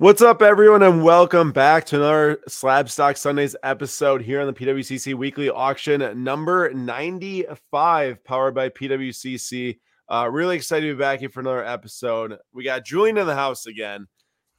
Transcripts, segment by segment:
What's up, everyone, and welcome back to another SlabStox Sundays episode here on the PWCC Weekly Auction number 95, powered by PWCC. Uh, really excited to be back here for another episode. We got Julian in the house again,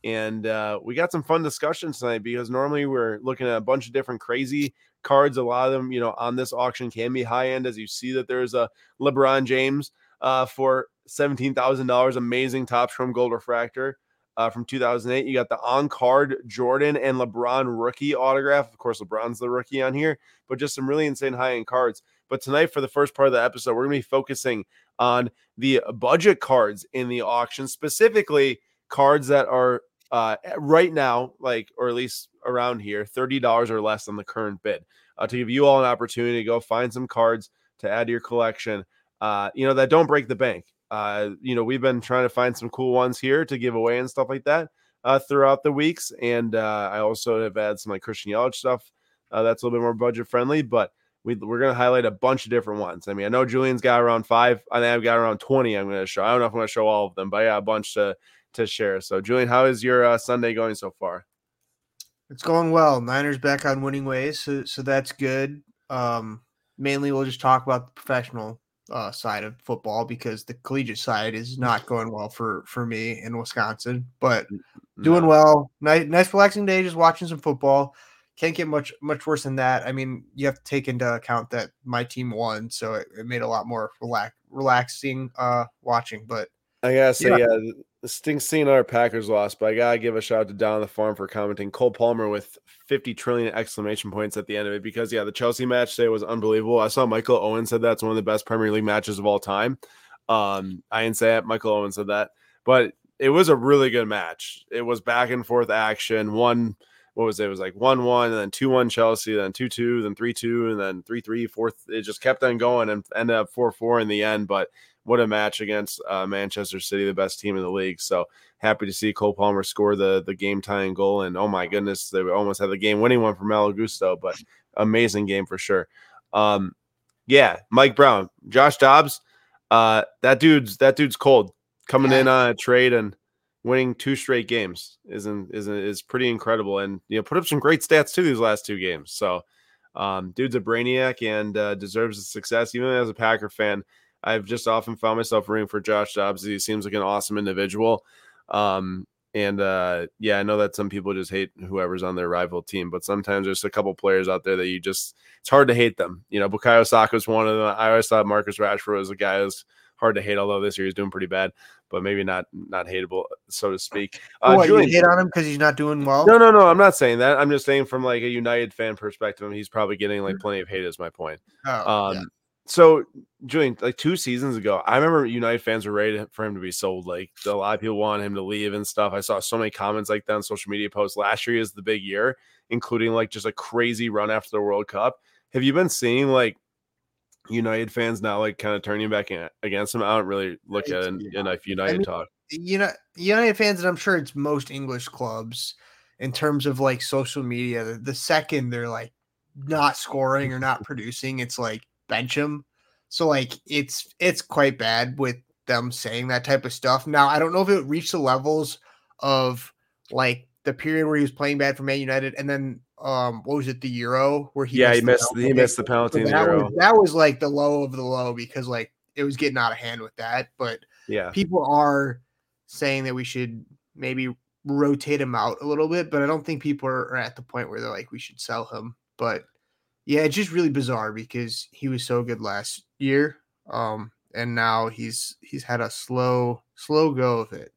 and uh, we got some fun discussions tonight because normally we're looking at a bunch of different crazy cards. A lot of them, you know, on this auction can be high end, as you see that there's a LeBron James uh, for $17,000, amazing Topps Chrome Gold Refractor uh, from 2008. You got the on card Jordan and LeBron rookie autograph. Of course, LeBron's the rookie on here, but just some really insane high end cards. But tonight, for the first part of the episode, we're going to be focusing on the budget cards in the auction, specifically cards that are uh, right now, like, or at least around here, $30 or less than the current bid uh, to give you all an opportunity to go find some cards to add to your collection, uh, you know, that don't break the bank. Uh, you know, we've been trying to find some cool ones here to give away and stuff like that uh, throughout the weeks. And uh, I also have had some like Christian Yelich stuff uh, that's a little bit more budget friendly, but we, we're going to highlight a bunch of different ones. I mean, I know Julian's got around five. I think I've got around 20 I'm going to show. I don't know if I'm going to show all of them, but yeah, a bunch to, to share. So, Julian, how is your uh, Sunday going so far? It's going well. Niners back on winning ways, so so that's good. Um, mainly, we'll just talk about the professional uh, side of football because the collegiate side is not going well for for me in Wisconsin. But doing well. Nice, nice relaxing day, just watching some football. Can't get much much worse than that. I mean, you have to take into account that my team won, so it, it made a lot more relax relaxing uh watching. But I gotta say, yeah, yeah stinks seeing our Packers lost, but I gotta give a shout out to Down the Farm for commenting. Cole Palmer with 50 trillion exclamation points at the end of it because yeah, the Chelsea match today was unbelievable. I saw Michael Owen said that's one of the best Premier League matches of all time. Um, I didn't say it, Michael Owen said that, but it was a really good match. It was back and forth action. One, what was it? It was like one one, and then two one Chelsea, then two two, then three two, and then three three, fourth. It just kept on going and ended up four four in the end. But what a match against uh, Manchester City, the best team in the league. So happy to see Cole Palmer score the the game tying goal. And oh my goodness, they almost had the game winning one for Malo Gusto, but amazing game for sure. Um, yeah, Mike Brown, Josh Dobbs, uh, that dude's that dude's cold coming yeah. in on a trade and winning two straight games isn't is is pretty incredible and you know put up some great stats too these last two games so um, dude's a brainiac and uh, deserves the success even as a packer fan I've just often found myself rooting for Josh Dobbs. He seems like an awesome individual. Um, and uh, yeah, I know that some people just hate whoever's on their rival team, but sometimes there's a couple players out there that you just it's hard to hate them. You know, Bukayo Saka is one of them. I always thought Marcus Rashford was a guy who's hard to hate, although this year he's doing pretty bad, but maybe not not hateable, so to speak. Uh, what, Julian, you hate on him because he's not doing well? No, no, no. I'm not saying that. I'm just saying from like a United fan perspective, he's probably getting like mm. plenty of hate. Is my point. Oh, um, yeah so Julian, like two seasons ago, I remember United fans were ready for him to be sold. Like a lot of people wanted him to leave and stuff. I saw so many comments like that on social media posts. Last year is the big year, including like just a crazy run after the World Cup. Have you been seeing like United fans now like kind of turning back in, against him? I don't really look at it enough United I mean, talk. You know, United fans, and I'm sure it's most English clubs in terms of like social media. The, the second they're like not scoring or not producing, it's like bench him. So like it's it's quite bad with them saying that type of stuff. Now I don't know if it reached the levels of like the period where he was playing bad for Man United, and then um what was it the Euro where he yeah he missed the, he missed the penalty. So that, was, that was like the low of the low because like it was getting out of hand with that. But yeah, people are saying that we should maybe rotate him out a little bit, but I don't think people are at the point where they're like we should sell him. But yeah, it's just really bizarre because he was so good last year. Um, and now he's he's had a slow, slow go of it.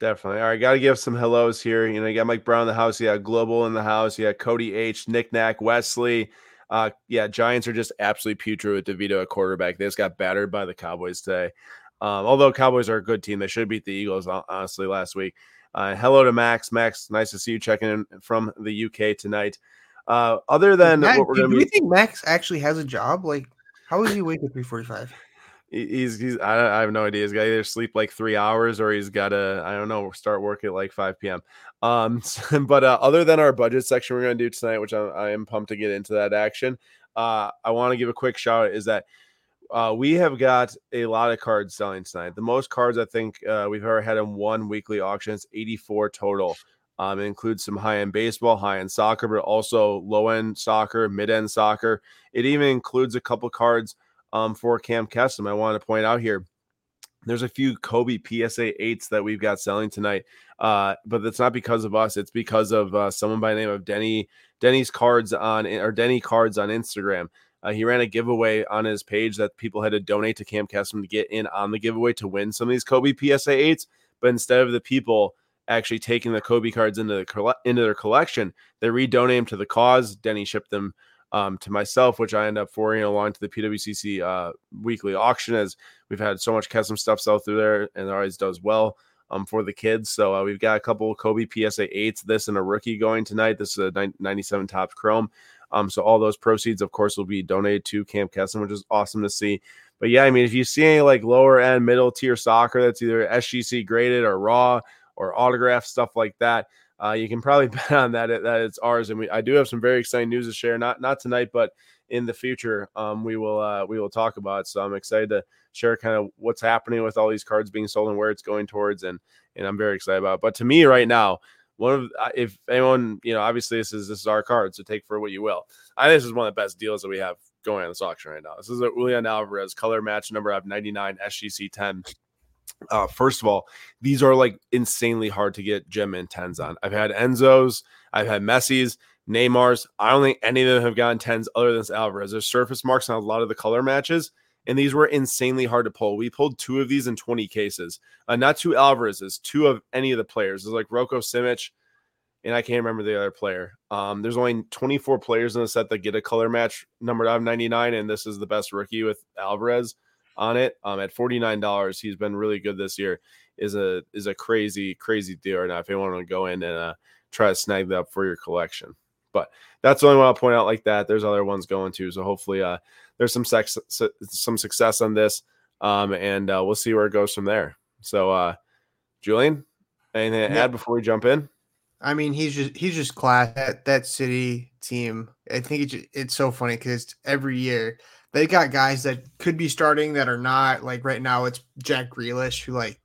Definitely. All right, got to give some hellos here. You know, you got Mike Brown in the house. You got Global in the house. You got Cody H, Nick Knack, Wesley. Uh, yeah, Giants are just absolutely putrid with DeVito at quarterback. They just got battered by the Cowboys today. Um, although Cowboys are a good team, they should beat the Eagles honestly last week. Uh, hello to Max. Max, nice to see you checking in from the UK tonight. Uh, other than Max, what we're going to be, do you think Max actually has a job? Like, how is he awake at three forty-five? He's he's I, I have no idea. He's got either sleep like three hours or he's got to I don't know start work at like five p.m. Um, but uh, other than our budget section we're going to do tonight, which I, I am pumped to get into that action. Uh, I want to give a quick shout out is that uh, we have got a lot of cards selling tonight. The most cards I think uh, we've ever had in one weekly auction is 84 total. Um, it includes some high end baseball, high end soccer, but also low end soccer, mid end soccer. It even includes a couple cards um, for Camp Kesem. I want to point out here there's a few Kobe PSA 8s that we've got selling tonight. Uh, but it's not because of us. It's because of uh, someone by the name of Denny Denny's cards on or Denny cards on Instagram. Uh, he ran a giveaway on his page that people had to donate to Camp Kesem to get in on the giveaway to win some of these Kobe PSA 8s. But instead of the people actually taking the Kobe cards into the into their collection, they redonate them to the cause. Denny shipped them um, to myself, which I end up forwarding along to the PWCC uh, weekly auction as we've had so much custom stuff sell through there and it always does well um, for the kids. So uh, we've got a couple Kobe PSA 8s, this and a rookie going tonight. This is a 97 Topps Chrome. Um, so all those proceeds, of course, will be donated to Camp Kesem, which is awesome to see. But yeah, I mean, if you see any like lower end, middle tier soccer that's either SGC graded or raw or autograph stuff like that, uh, you can probably bet on that that it's ours. And we I do have some very exciting news to share. Not not tonight, but in the future, um, we will uh, we will talk about. So I'm excited to share kind of what's happening with all these cards being sold and where it's going towards, and and I'm very excited about. It. But to me, right now, one of if anyone you know, obviously this is this is our card, so take for what you will. I think this is one of the best deals that we have going on this auction right now. This is a Julian Alvarez color match number of 99 SGC 10. Uh, first of all, these are like insanely hard to get gem and tens on. I've had Enzo's, I've had Messi's, Neymar's. I don't think any of them have gotten tens other than Alvarez. There's surface marks on a lot of the color matches, and these were insanely hard to pull. We pulled two of these in 20 cases. Uh, not two Alvarez's, two of any of the players. There's like Rocco Simic, and I can't remember the other player. Um, there's only 24 players in the set that get a color match numbered out of 99, and this is the best rookie with Alvarez on it. Um, at forty nine dollars, he's been really good this year. is a is a crazy crazy deal right now. If you want to go in and uh, try to snag that up for your collection, but that's the only one I'll point out like that. There's other ones going too, so hopefully uh, there's some sex some success on this, um, and uh, we'll see where it goes from there. So, uh, Julian, anything to yeah. add before we jump in? I mean, he's just he's just class that that city team. I think it's it's so funny because every year they got guys that could be starting that are not. Like right now, it's Jack Grealish who like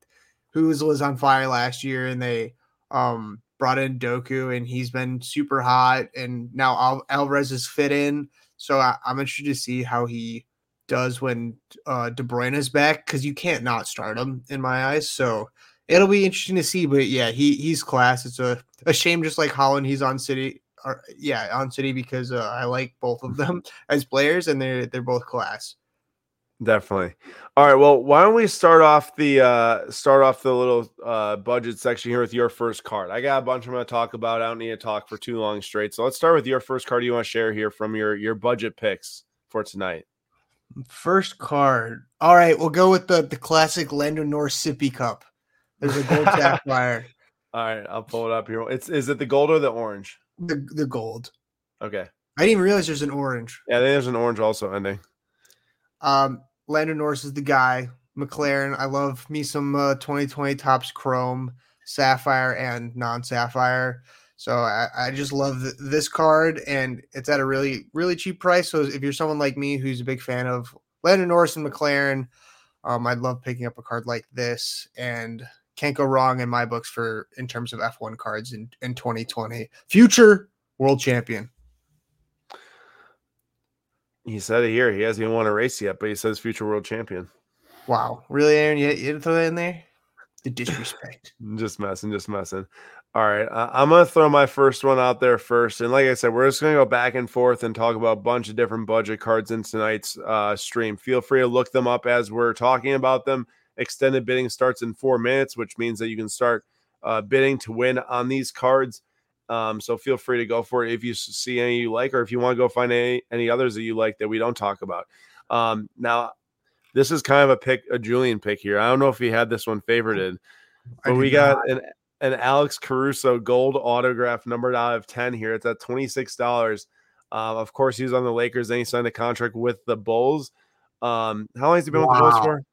who was, on fire last year, and they um brought in Doku, and he's been super hot. And now Al- Alvarez is fit in, so I, am interested to see how he does when uh, De Bruyne is back because you can't not start him in my eyes. So it'll be interesting to see. But yeah, he he's class. It's a, a shame, just like Haaland, he's on City are yeah on City because uh, I like both of them as players, and they're they're both class. Definitely. All right. Well, why don't we start off the uh start off the little uh budget section here with your first card. I got a bunch I'm going to talk about. I don't need to talk for too long straight. So let's start with your first card you want to share here from your your budget picks for tonight. First card. All right, we'll go with the the classic Lando Norris sippy cup. There's a gold sapphire. All right, I'll pull it up here. It's is it the gold or the orange? The the gold. Okay. I didn't even realize there's an orange. Yeah, there's an orange also ending. Um, Lando Norris is the guy. McLaren, I love me some uh, 2020 Topps Chrome, Sapphire, and non-Sapphire. So I, I just love th- this card, and it's at a really really cheap price. So if you're someone like me who's a big fan of Lando Norris and McLaren, um, I'd love picking up a card like this. And can't go wrong in my books for in terms of F1 cards in, in 2020. Future world champion. He said it here. He hasn't even won a race yet, but he says future world champion. Wow. Really, Aaron? You, you throw that in there? The disrespect. just messing, just messing. All right. Uh, I'm going to throw my first one out there first. And like I said, we're just going to go back and forth and talk about a bunch of different budget cards in tonight's uh, stream. Feel free to look them up as we're talking about them. Extended bidding starts in four minutes, which means that you can start uh, bidding to win on these cards. Um, so feel free to go for it if you see any you like, or if you want to go find any any others that you like that we don't talk about. Um, now, this is kind of a pick, a Julian pick here. I don't know if he had this one favorited, but we got an an Alex Caruso gold autograph numbered out of ten here. It's at twenty six dollars. Uh, of course, he's on the Lakers. Then he signed a contract with the Bulls. Um, how long has he been wow. with the Bulls for?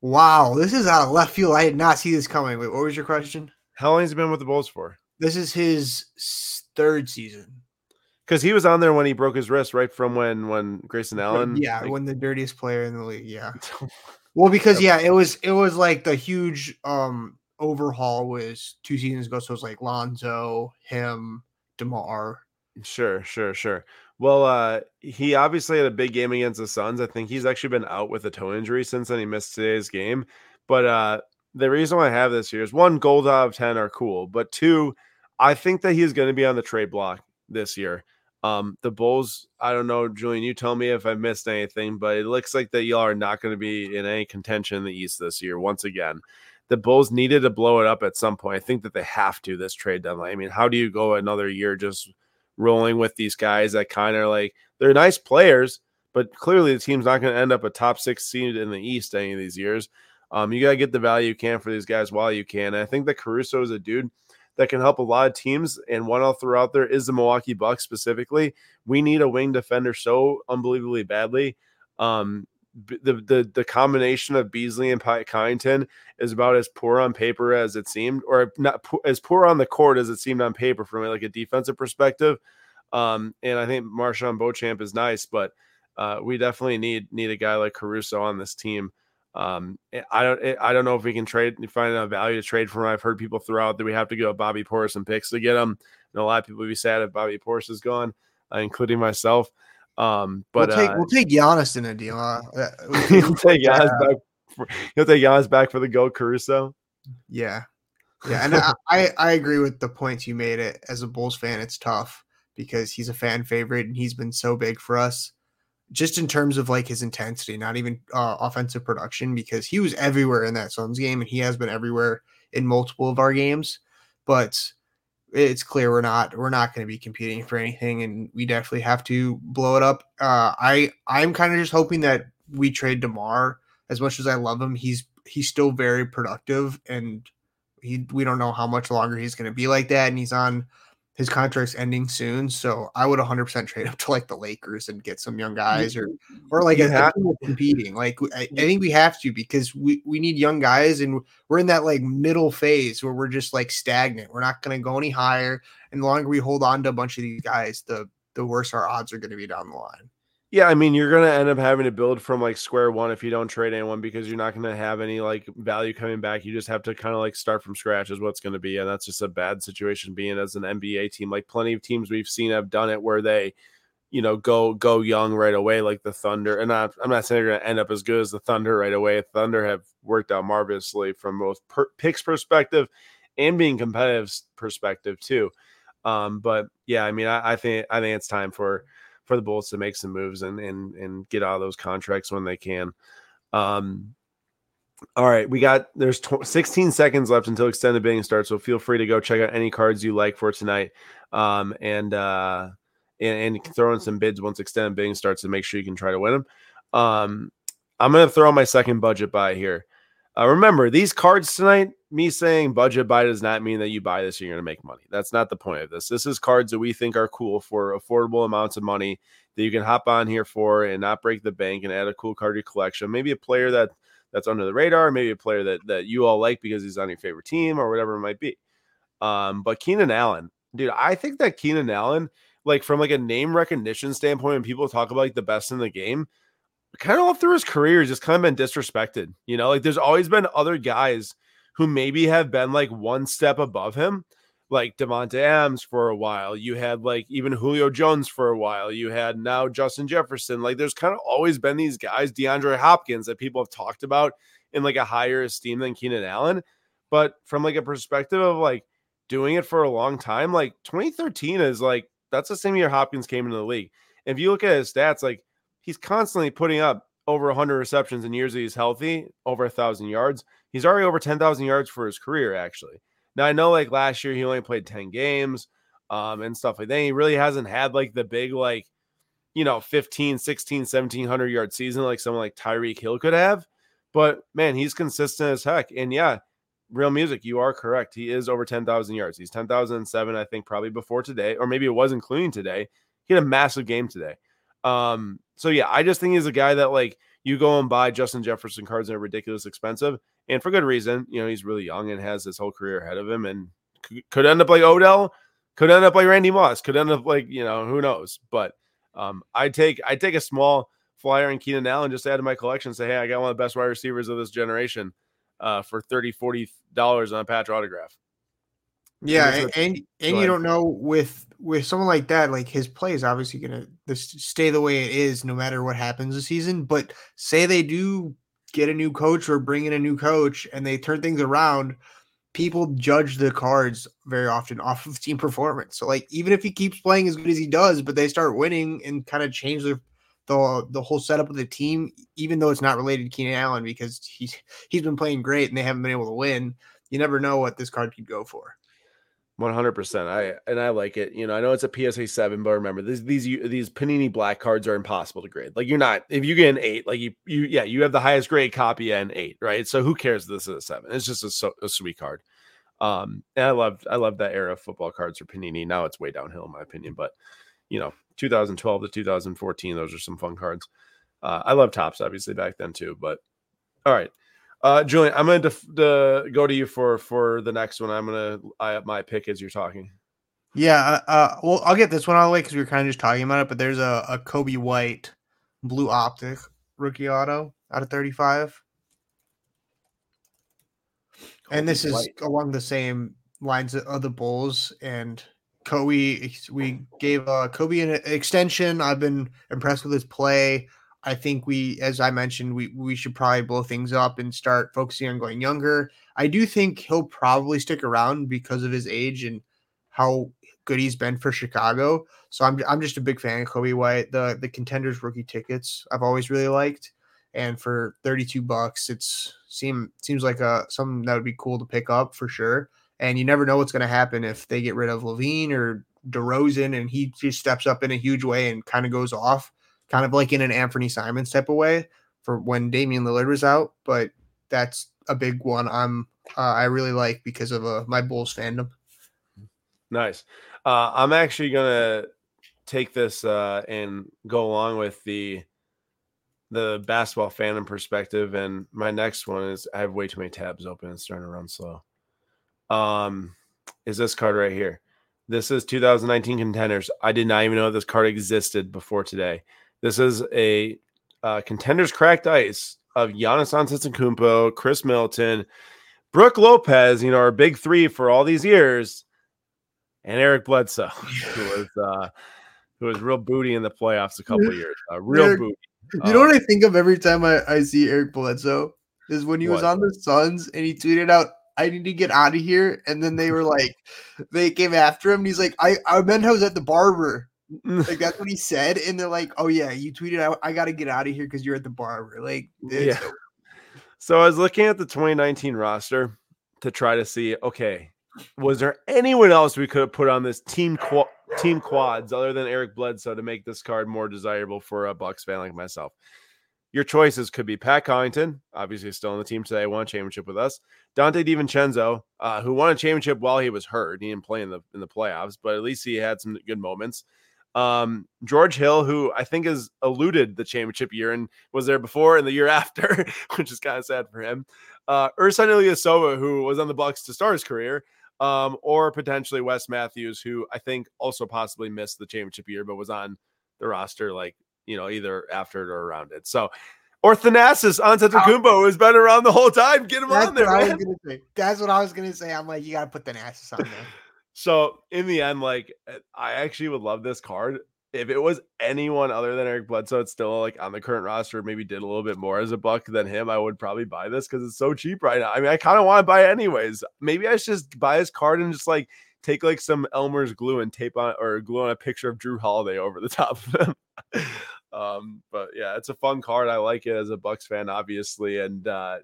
Wow, this is out of left field. I did not see this coming. Wait, what was your question? How long has he been with the Bulls for? This is his third season. Because he was on there when he broke his wrist, right from when when Grayson Allen. Yeah, like, when the dirtiest player in the league. Yeah. well, because yeah, it was it was like the huge um overhaul was two seasons ago. So it was like Lonzo, him, DeMar. Sure, sure, sure. Well, uh, he obviously had a big game against the Suns. I think he's actually been out with a toe injury since then. He missed today's game. But uh, the reason why I have this here is one, gold out of 10 are cool. But two, I think that he's going to be on the trade block this year. Um, the Bulls, I don't know, Julian, you tell me if I missed anything, but it looks like that y'all are not going to be in any contention in the East this year once again. The Bulls needed to blow it up at some point. I think that they have to this trade deadline. I mean, how do you go another year just rolling with these guys that kind of like they're nice players, but clearly the team's not going to end up a top six seed in the East any of these years. Um, you got to get the value you can for these guys while you can. And I think that Caruso is a dude that can help a lot of teams. And one I'll throw out there is the Milwaukee Bucks specifically. We need a wing defender so unbelievably badly. Um, the, the the combination of Beasley and Connaughton is about as poor on paper as it seemed, or not as poor on the court as it seemed on paper from like a defensive perspective. Um, and I think MarJon Beauchamp is nice, but uh, we definitely need need a guy like Caruso on this team. Um, eh, I don't, eh, I don't know if we can trade, find a value to trade for him. I've heard people throw out that we have to go Bobby Portis and picks to get him. And a lot of people would be sad if Bobby Portis is gone, uh, including myself. Um, but we'll take, uh, we'll take Giannis in a deal. Uh, he'll take Giannis back. For, he'll take Giannis back for the go Caruso. Yeah, yeah, and I, I I agree with the points you made. It as a Bulls fan, it's tough because he's a fan favorite and he's been so big for us just in terms of like his intensity, not even uh, offensive production, because he was everywhere in that Suns game and he has been everywhere in multiple of our games. But it's clear we're not we're not going to be competing for anything, and we definitely have to blow it up. Uh, I I'm kind of just hoping that we trade Demar. As much as I love him, he's he's still very productive, and he we don't know how much longer he's going to be like that, and he's on his contract's ending soon, so I would 100% trade up to like the Lakers and get some young guys, or or like have, competing. Like I, I, think we have to because we we need young guys, and we're in that like middle phase where we're just like stagnant. We're not going to go any higher, and the longer we hold on to a bunch of these guys, the the worse our odds are going to be down the line. Yeah, I mean, you're going to end up having to build from like square one if you don't trade anyone because you're not going to have any like value coming back. You just have to kind of like start from scratch, is what's going to be. And that's just a bad situation being as an NBA team. Like plenty of teams we've seen have done it where they, you know, go go young right away, like the Thunder. And not, I'm not saying they're going to end up as good as the Thunder right away. Thunder have worked out marvelously from both per- picks perspective and being competitive perspective too. Um, but yeah, I mean, I, I think I think it's time for for the Bulls to make some moves and and and get out of those contracts when they can. Um, all right, we got there's 16 seconds left until extended bidding starts, so feel free to go check out any cards you like for tonight, um, and uh, and, and throw in some bids once extended bidding starts to make sure you can try to win them. Um, I'm gonna throw my second budget buy here. Uh, remember, these cards tonight, me saying budget buy does not mean that you buy this, you're going to make money. That's not the point of this. This is cards that we think are cool for affordable amounts of money that you can hop on here for and not break the bank and add a cool card to your collection. Maybe a player that that's under the radar, maybe a player that, that you all like because he's on your favorite team or whatever it might be. Um, but Keenan Allen, dude, I think that Keenan Allen, like from like a name recognition standpoint, when people talk about like the best in the game, kind of all through his career he's just kind of been disrespected. You know, like there's always been other guys who maybe have been like one step above him, like Davante Adams for a while. You had like even Julio Jones for a while. You had now Justin Jefferson. Like there's kind of always been these guys, DeAndre Hopkins, that people have talked about in like a higher esteem than Keenan Allen. But from like a perspective of like doing it for a long time, like 2013 is like that's the same year Hopkins came into the league. If you look at his stats, like he's constantly putting up over 100 receptions in years that he's healthy, over a thousand yards. He's already over 10,000 yards for his career, actually. Now, I know like last year he only played 10 games um, and stuff like that. He really hasn't had like the big, like, you know, 15, 16, 1700 yard season like someone like Tyreek Hill could have. But man, he's consistent as heck. And yeah, real music, you are correct. He is over 10,000 yards. He's 10,007, I think, probably before today, or maybe it was including today. He had a massive game today. Um, so yeah, I just think he's a guy that like you go and buy Justin Jefferson cards and are ridiculous expensive, and for good reason. You know, he's really young and has his whole career ahead of him, and could end up like Odell, could end up like Randy Moss, could end up like you know who knows. But um, I take I take a small flyer in Keenan Allen just add to my collection. Say, hey, I got one of the best wide receivers of this generation. uh, for 30 40 dollars on a patch autograph. Yeah, and and, and you don't know with with someone like that, like his play is obviously gonna stay the way it is no matter what happens this season. But say they do get a new coach or bring in a new coach and they turn things around, people judge the cards very often off of team performance. So like even if he keeps playing as good as he does, but they start winning and kind of change the the the whole setup of the team, even though it's not related to Keenan Allen because he's he's been playing great and they haven't been able to win. You never know what this card could go for. One hundred percent. I and I like it. You know, I know it's a PSA seven, but remember these these these Panini black cards are impossible to grade. Like you're not if you get an eight, like you you yeah you have the highest grade copy and eight, right? So who cares? This is a seven. It's just a, so, a sweet card. Um, and I love I love that era of football cards for Panini. Now it's way downhill in my opinion, but you know, 2012 to 2014, those are some fun cards. Uh, I love Topps obviously back then too, but all right. Uh, Julian, I'm going to def- go to you for for the next one. I'm going to eye up my pick as you're talking. Yeah, uh, uh well, I'll get this one out of the way because we were kind of just talking about it. But there's a, a Coby White blue optic rookie auto out of 35, Coby and this White. is along the same lines of the Bulls and Coby. We gave uh, Coby an extension. I've been impressed with his play. I think we, as I mentioned, we we should probably blow things up and start focusing on going younger. I do think he'll probably stick around because of his age and how good he's been for Chicago. So I'm I'm just a big fan of Coby White. The the contenders rookie tickets I've always really liked. And for 32 bucks, it's seem seems like a something that would be cool to pick up for sure. And you never know what's going to happen if they get rid of LaVine or DeRozan and he just steps up in a huge way and kind of goes off kind of like in an Anthony Simons type of way for when Damian Lillard was out. But that's a big one. I'm uh, I really like because of uh, my Bulls fandom. Nice. Uh, I'm actually gonna take this uh, and go along with the the basketball fandom perspective. And my next one is I have way too many tabs open. It's starting to run slow. Um, is this card right here? This is 2019 contenders. I did not even know this card existed before today. This is a uh, contenders cracked ice of Giannis Antetokounmpo, Khris Middleton, Brook Lopez. You know our big three for all these years, and Eric Bledsoe, who was uh, who was real booty in the playoffs a couple years. Uh, real Eric, booty. You know what I think of every time I, I see Eric Bledsoe is when he what? was on the Suns and he tweeted out, I need to get out of here. And then they were like, they came after him. And he's like, I, I meant I was at the barber like that's what he said, and they're like, "Oh yeah, you tweeted out, I got to get out of here because you're at the barber." Like, yeah. So I was looking at the 2019 roster to try to see, okay, was there anyone else we could have put on this team qu- team quads other than Eric Bledsoe to make this card more desirable for a Bucks fan like myself? Your choices could be Pat Connaughton, obviously still on the team today, won a championship with us. Donte DiVincenzo, uh, who won a championship while he was hurt. He didn't play in the in the playoffs, but at least he had some good moments. Um, George Hill, who I think has eluded the championship year and was there before and the year after, which is kind of sad for him. Uh, Ersan Ilyasova, who was on the Bucks to start his career, um, or potentially Wes Matthews, who I think also possibly missed the championship year, but was on the roster like you know either after it or around it. So. Or Thanasis Antetokounmpo has been around the whole time. Get him That's on there. That's what I was gonna say. I'm like, you gotta put Thanasis on there. So in the end, like eh, I actually would love this card. If it was anyone other than Eric Bledsoe, it's still like on the current roster, maybe did a little bit more as a buck than him. I would probably buy this because it's so cheap right now. I mean, I kind of want to buy it anyways. Maybe I should just buy his card and just like take like some Elmer's glue and tape on or glue on a picture of Jrue Holiday over the top of him. Um, but yeah, it's a fun card. I like it as a Bucks fan, obviously, and uh,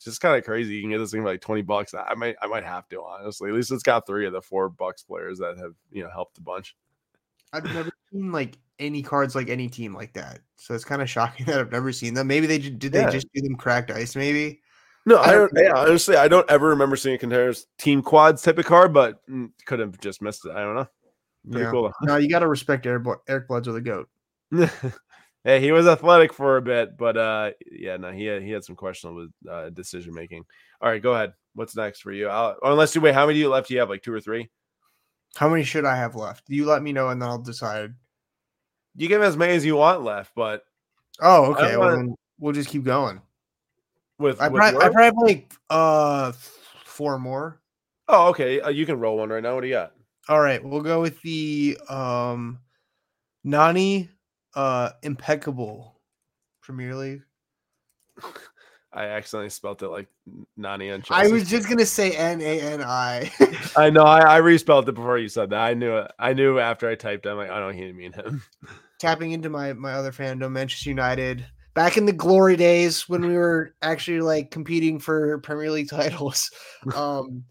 just kind of crazy. You can get this thing for like 20 bucks. I might I might have to, honestly. At least it's got three of the four bucks players that have, you know, helped a bunch. I've never seen like any cards like any team like that. So it's kind of shocking that I've never seen them. Maybe they did they just do them cracked ice, maybe. No, I don't. Yeah, honestly, I don't ever remember seeing a contenders team quads type of card, but mm, could have just missed it. I don't know. Pretty yeah. cool. No, you got to respect Eric, Eric Bledsoe the goat. Hey, he was athletic for a bit, but uh, yeah, no, he had he had some questionable uh, decision making. All right, go ahead. What's next for you? I'll, unless you wait, how many do you left? Do you have like two or three? How many should I have left? You let me know, and then I'll decide. You give as many as you want left, but oh, okay. Well, then we'll just keep going. With, I with probably, I probably like uh four more. oh, okay. Uh, you can roll one right now. What do you got? All right, we'll go with the um Nani uh impeccable Premier League. I accidentally spelt it like Nani on I was just gonna say N A N I. I know. I, I respelled it before you said that. I knew it. I knew after I typed. it. I'm like, I don't hear mean him. Tapping into my my other fandom, Manchester United. Back in the glory days when we were actually like competing for Premier League titles. Um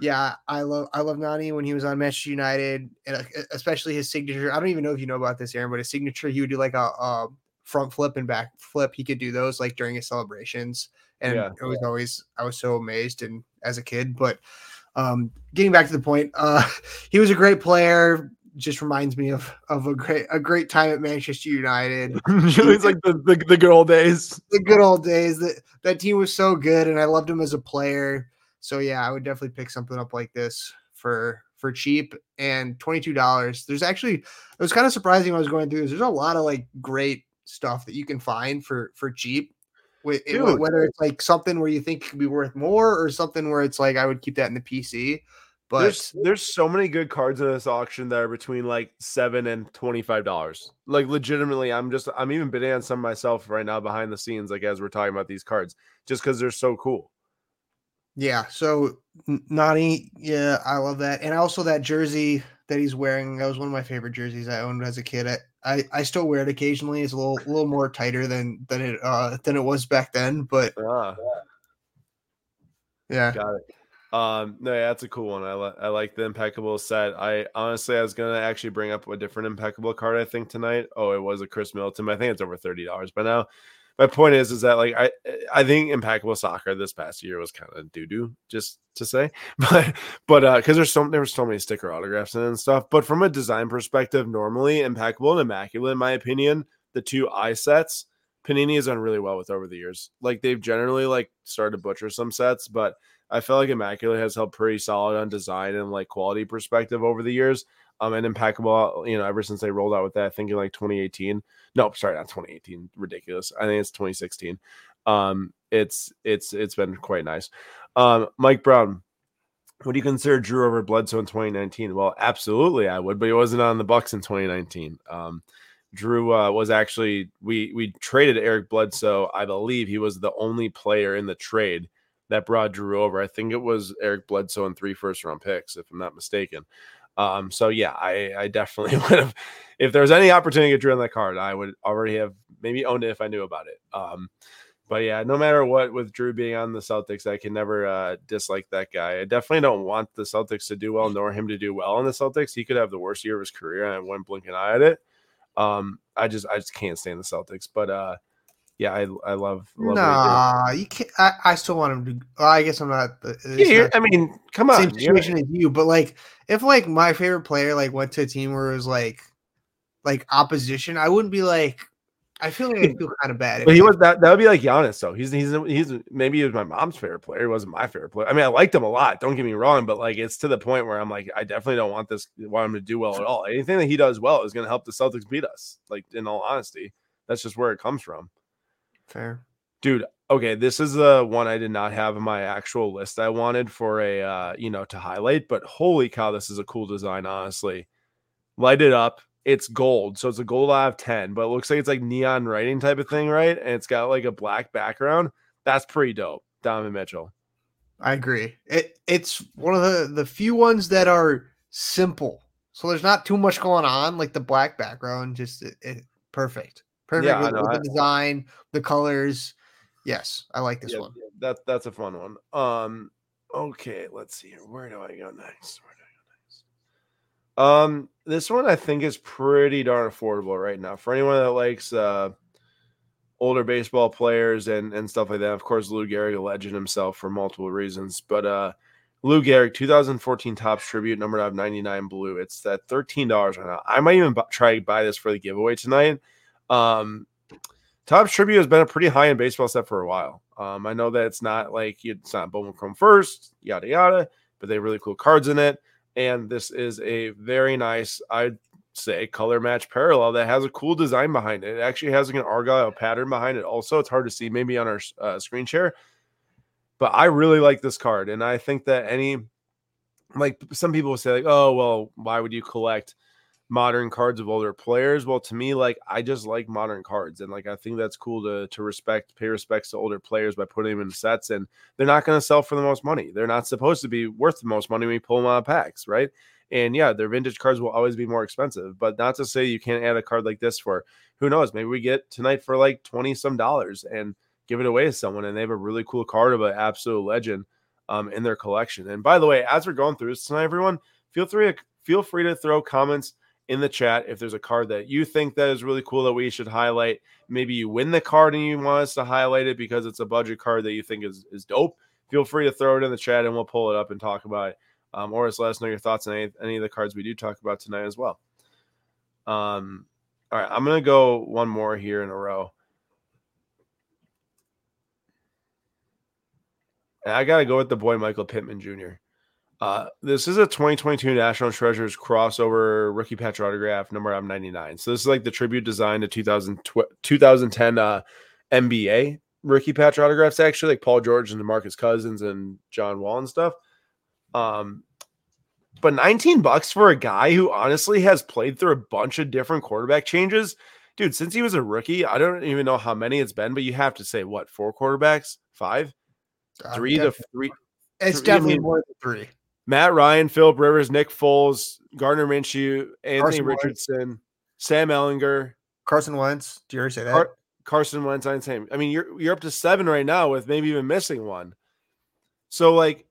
yeah, I love I love Nani when he was on Manchester United, and uh, especially his signature. I don't even know if you know about this, Aaron, but his signature, he would do like a, a front flip and back flip. He could do those like during his celebrations, and Yeah. it was always I was so amazed and as a kid. But um, getting back to the point, uh, he was a great player. Just reminds me of of a great a great time at Manchester United it's like the, the the good old days. the good old days. That that team was so good, and I loved him as a player. So yeah, I would definitely pick something up like this for for cheap and twenty two dollars. There's actually it was kind of surprising when I was going through this. There's a lot of like great stuff that you can find for for cheap. With Dude. whether it's like something where you think it could be worth more, or something where it's like I would keep that in the PC. But there's there's so many good cards in this auction that are between like seven and twenty five dollars. Like legitimately, I'm just I'm even bidding on some myself right now behind the scenes, like as we're talking about these cards, just because they're so cool. Yeah, so Nani, yeah, I love that, and also that jersey that he's wearing. That was one of my favorite jerseys I owned as a kid. I I, I still wear it occasionally. It's a little a little more tighter than than it uh than it was back then, but Ah, yeah, got it. Um, no, yeah, that's a cool one. I li- I like the impeccable set. I honestly I was gonna actually bring up a different impeccable card. I think tonight. Oh, it was a Khris Middleton. I think it's over thirty dollars by now. My point is, is that like I I think impeccable soccer this past year was kind of doo doo, just to say, but but uh, because there's so there were so many sticker autographs and stuff. But from a design perspective, normally impeccable and immaculate, in my opinion, the two eye sets, Panini has done really well with over the years. Like they've generally like started to butcher some sets, but I feel like Immaculate has held pretty solid on design and like quality perspective over the years. Um, and impeccable, you know, ever since they rolled out with that, I think in like 2018. No, sorry, not 2018. Ridiculous. I think it's 2016. Um, it's it's it's been quite nice. Um, Mike Brown, would you consider Jrue over Bledsoe in 2019? Well, absolutely, I would, but he wasn't on the Bucks in 2019. Um, Jrue uh, was actually we we traded Eric Bledsoe. I believe he was the only player in the trade that brought Jrue over. I think it was Eric Bledsoe and three first round picks, if I'm not mistaken. Um, so yeah, I, I definitely would have if there was any opportunity to get Jrue on that card, I would already have maybe owned it if I knew about it. Um, but yeah, no matter what, with Jrue being on the Celtics, I can never uh, dislike that guy. I definitely don't want the Celtics to do well, nor him to do well in the Celtics. He could have the worst year of his career, and I wouldn't blink an eye at it. Um, I just I just can't stand the Celtics. But uh, yeah, I I love. love what he did. nah, you can't. I, I still want him to. well, I guess I'm not. Yeah, not I mean, come on. same situation as you, but like if like my favorite player like went to a team where it was like like opposition, I wouldn't be like. I feel like I feel kind of bad. But he was that that would be like Giannis though. He's he's he's maybe he was my mom's favorite player. He wasn't my favorite player. I mean, I liked him a lot. Don't get me wrong, but like it's to the point where I'm like, I definitely don't want this want him to do well at all. Anything that he does well is going to help the Celtics beat us. Like in all honesty, that's just where it comes from, fair. dude. Okay, this is the one I did not have in my actual list. I wanted for a uh, you know to highlight, but holy cow, this is a cool design. Honestly, light it up. It's gold, so it's a gold out of ten, but it looks like it's like neon writing type of thing, right? And it's got like a black background. That's pretty dope. Donovan Mitchell. I agree. It it's one of the the few ones that are simple. So there's not too much going on, like the black background, just it, it- perfect, perfect Yeah, with, know, with I- the design, the colors. Yes, I like this Yeah, one. That that's a fun one. Um, okay, let's see here. Where do I go next? Where do I go next? Um, this one I think is pretty darn affordable right now for anyone that likes uh older baseball players and and stuff like that. Of course, Lou Gehrig, a legend himself for multiple reasons, but uh. Lou Gehrig, 2014 Topps Tribute, number out of 99 blue. It's that $13 right now. I might even bu- try to buy this for the giveaway tonight. Um, Topps Tribute has been a pretty high end baseball set for a while. Um, I know that it's not like it's not Bowman Chrome first, yada yada, but they really cool cards in it. And this is a very nice. I'd say color match parallel that has a cool design behind it. It actually has like an argyle pattern behind it. Also, it's hard to see maybe on our uh, screen share, but I really like this card, and I think that any like some people will say like, oh well, why would you collect modern cards of older players? Well, to me, like I just like modern cards, and like I think that's cool to to respect, pay respects to older players by putting them in sets, and they're not going to sell for the most money. They're not supposed to be worth the most money when you pull them out of packs, right? And yeah, their vintage cards will always be more expensive, but not to say you can't add a card like this for who knows, maybe we get tonight for like 20 some dollars and give it away to someone and they have a really cool card of an absolute legend um, in their collection. And by the way, as we're going through this tonight, everyone, feel free to feel free to throw comments in the chat if there's a card that you think that is really cool that we should highlight. Maybe you win the card and you want us to highlight it because it's a budget card that you think is, is dope. Feel free to throw it in the chat and we'll pull it up and talk about it um, or just let us know your thoughts on any, any of the cards we do talk about tonight as well. Um, all right, I'm going to go one more here in a row. And I got to go with the boy Michael Pittman Jr. Uh, this is a 2022 National Treasures crossover rookie patch autograph number of 99. So this is like the tribute design to 2000, 2010 uh, NBA rookie patch autographs, actually, like Paul George and DeMarcus Cousins and John Wall and stuff. Um, but 19 bucks for a guy who honestly has played through a bunch of different quarterback changes. Dude, since he was a rookie, I don't even know how many it's been, but you have to say what, four quarterbacks? Five? Uh, three to three. It's three, definitely more than three. Matt Ryan, Philip Rivers, Nick Foles, Gardner Minshew, Anthony Carson Richardson, Wentz. Sam Ehlinger, Carson Wentz. Do you already say that? Car- Carson Wentz, I'm saying. I mean, you're you're up to seven right now with maybe even missing one. So like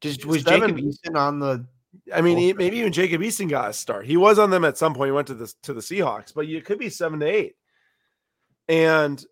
just was seven, Jacob Eason on the? I mean, he, maybe even Jacob Eason got a start. He was on them at some point. He went to the to the Seahawks, but you could be seven to eight, and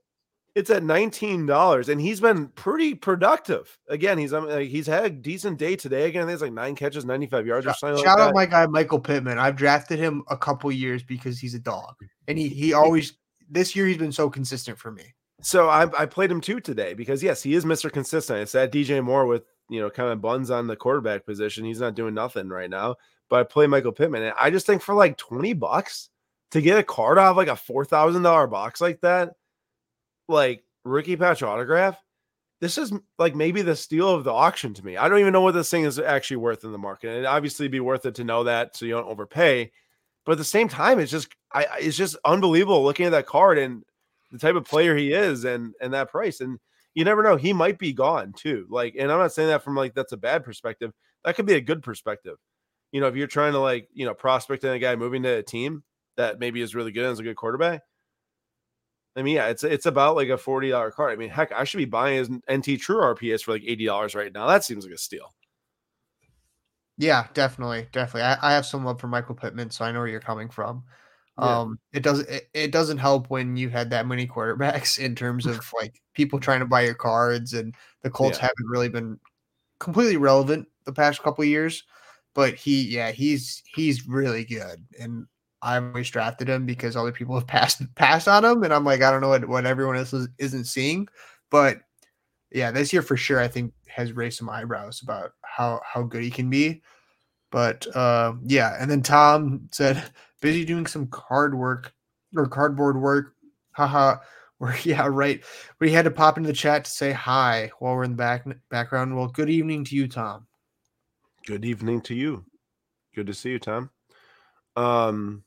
it's at nineteen dollars, and he's been pretty productive. Again, he's um, he's had a decent day today. Again, I think it's like nine catches, ninety five yards or something. Shout like out that. my guy Michael Pittman. I've drafted him a couple years because he's a dog, and he he always this year he's been so consistent for me. So I, I played him too today because yes, he is Mr. Consistent. It's that DJ Moore with you know, kind of buns on the quarterback position. He's not doing nothing right now. But I play Michael Pittman, and I just think for like 20 bucks to get a card off like a four thousand dollar box like that, like rookie patch autograph, this is like maybe the steal of the auction to me. I don't even know what this thing is actually worth in the market. And obviously be worth it to know that so you don't overpay. But at the same time, it's just I it's just unbelievable looking at that card and the type of player he is and and that price. And you never know. He might be gone too. Like, and I'm not saying that from like that's a bad perspective. That could be a good perspective. You know, if you're trying to like, you know, prospect a guy moving to a team that maybe is really good and is a good quarterback. I mean, yeah, it's it's about like a forty dollar card. I mean, heck, I should be buying his NT True RPS for like eighty dollars right now. That seems like a steal. Yeah, definitely, definitely. I, I have some love for Michael Pittman, so I know where you're coming from. Yeah. Um, it doesn't it, it, doesn't help when you had that many quarterbacks in terms of like people trying to buy your cards, and the Colts yeah. haven't really been completely relevant the past couple years. But he, yeah, he's he's really good, and I've always drafted him because other people have passed passed on him, and I'm like, I don't know what, what everyone else is, isn't seeing, but yeah, this year for sure, I think has raised some eyebrows about how how good he can be. But uh, yeah, and then Tom said busy doing some card work or cardboard work. Haha. Where yeah, right. We had to pop into the chat to say hi while we're in the back background. Well, good evening to you, Tom. Good evening to you. Good to see you, Tom. Um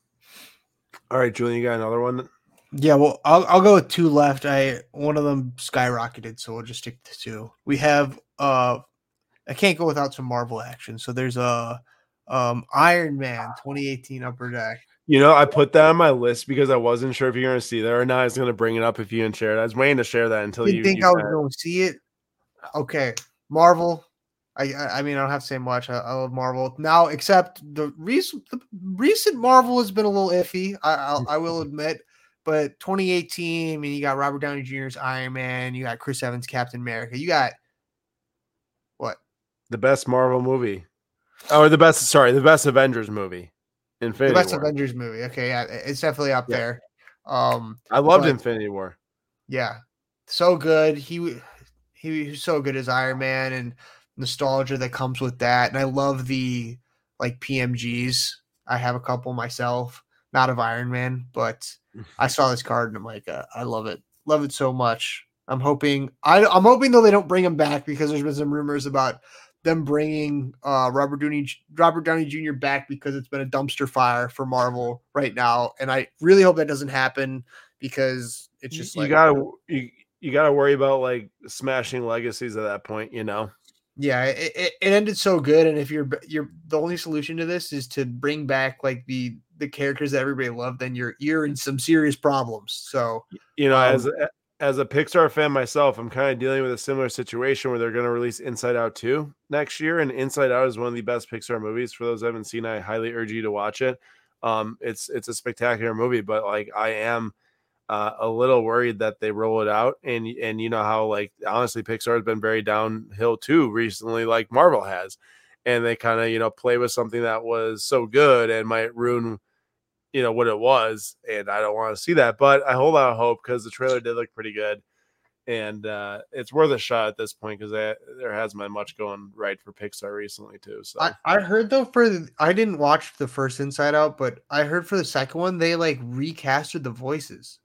all right, Julian, you got another one? Yeah, well, I'll I'll go with two left. I one of them skyrocketed, so we'll just stick to two. We have uh I can't go without some Marvel action. So there's a um, Iron Man 2018 Upper Deck. You know, I put that on my list because I wasn't sure if you're going to see that or not. I was going to bring it up if you didn't share it. I was waiting to share that until you, you think you I was going to see it. Okay, Marvel. I I mean I don't have to say much. I, I love Marvel now, except the recent the recent Marvel has been a little iffy. I I'll, I will admit. But 2018, I mean, you got Robert Downey Jr.'s Iron Man, you got Chris Evans Captain America, you got what? The best Marvel movie. Oh, or the best. Sorry, the best Avengers movie. Infinity. The best War. Avengers movie. Okay, yeah, it's definitely up yeah. there. Um, I loved but, Infinity War. Yeah, so good. He he was so good as Iron Man and nostalgia that comes with that, and I love the like PMGs I have a couple myself, not of Iron Man, but I saw this card and I'm like, uh, I love it, love it so much. I'm hoping I, I'm hoping though they don't bring him back because there's been some rumors about them bringing uh, Robert Downey Robert Downey Jr. back because it's been a dumpster fire for Marvel right now, and I really hope that doesn't happen because it's just you like, gotta you, you gotta worry about like smashing legacies at that point, you know. Yeah, it, it, ended so good, and if you're you're the only solution to this is to bring back like the the characters that everybody loved, then you're you're in some serious problems. So You know, Um, as a, as a Pixar fan myself, I'm kind of dealing with a similar situation where they're going to release Inside Out 2 next year, and Inside Out is one of the best Pixar movies. For those who haven't seen, I highly urge you to watch it. Um, it's it's a spectacular movie, but like I am uh, a little worried that they roll it out, and and you know how like honestly Pixar has been very downhill too recently, like Marvel has, and they kind of you know play with something that was so good and might ruin you know what it was and i don't want to see that but i hold out hope because the trailer did look pretty good and uh it's worth a shot at this point because there hasn't been much going right for pixar recently too so I, I heard though for I didn't watch the first Inside Out, but I heard for the second one they like recasted the voices.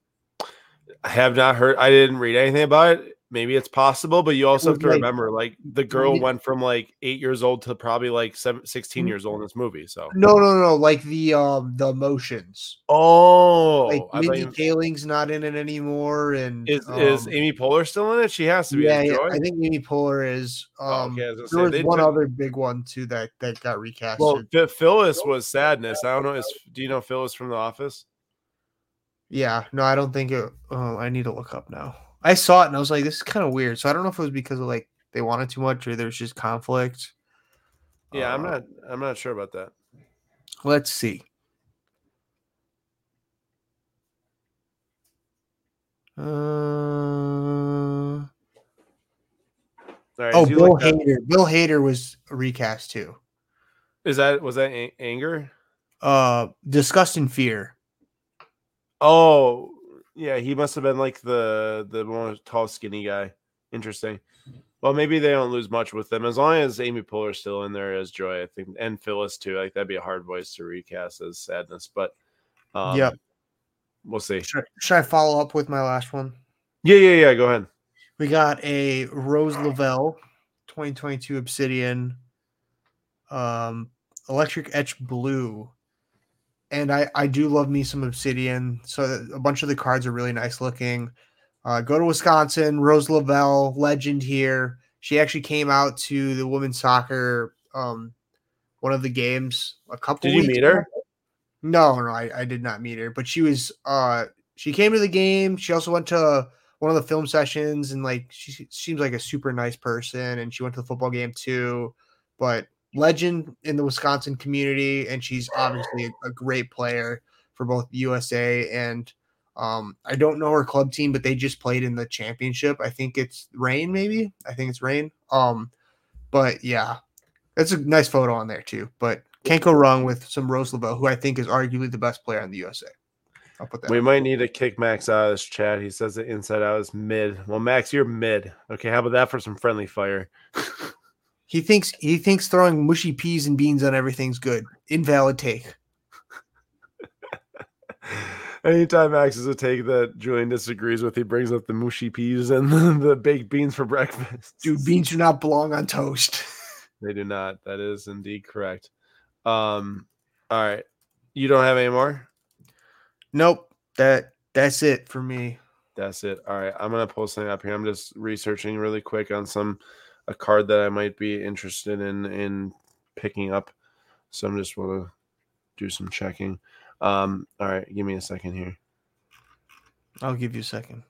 I have not heard i didn't read anything about it maybe it's possible but you also have to like- remember like the girl went from like eight years old to probably like seven, 16 Mm. years old in this movie so No, no, no, like the um the emotions. oh Like Mindy Kaling's not in it anymore, and is is um, amy poehler still in it she has to be yeah, yeah, I think Amy Poehler is. Oh, Um, okay, was there was one other big one too that that got recast. Well, Phyllis was sadness. I don't know. Is do you know Phyllis from The Office? Yeah, no, I don't think it. Oh, I need to look up now. I saw it and I was like, this is kind of weird. So I don't know if it was because of like they wanted too much or there's just conflict. Yeah, I'm Uh, not. I'm not sure about that. Let's see. Uh, right, oh, Bill up- Hader. Bill Hader was recast too. is that was that a- anger? Uh, Disgust and Fear. Oh, yeah, he must have been like the the more tall, skinny guy. Interesting. Well, maybe they don't lose much with them as long as Amy Poehler's still in there as Joy. I think, and Phyllis too. Like that'd be a hard voice to recast as Sadness, but um, Yep. we'll see. Should, should I follow up with my last one? Yeah, yeah, yeah. Go ahead. We got a Rose Lavelle 2022 Obsidian um Electric Etch Blue. And I I do love me some Obsidian. So a bunch of the cards are really nice looking. Uh, go to Wisconsin, Rose Lavelle, legend here. She actually came out to the women's soccer um one of the games a couple Did you meet her? ago. No, no, I, I did not meet her, but she was uh she came to the game. She also went to one of the film sessions and like she seems like a super nice person and she went to the football game too. But legend in the Wisconsin community and she's obviously a, a great player for both USA and um I don't know her club team, but they just played in the championship. I think it's Reign, maybe. I think it's Reign. Um, but yeah, that's a nice photo on there too. But can't go wrong with some Rose Lavelle, who I think is arguably the best player in the USA. I'll put that. We might need to kick Max out of this chat. He says the inside out is mid. Well, Max, you're mid. Okay, how about that for some friendly fire? He thinks he thinks throwing mushy peas and beans on everything's good. Invalid take. Anytime Max is a take that Julian disagrees with, he brings up the mushy peas and the, the baked beans for breakfast. Dude, beans do not belong on toast. They do not. That is indeed correct. Um, all right. You don't have any more? nope. That that's it for me. That's it. All right. I'm gonna pull something up here. I'm just researching really quick on some a card that I might be interested in in picking up. So I'm just want to do some checking. Um, all right, give me a second here. I'll give you a second.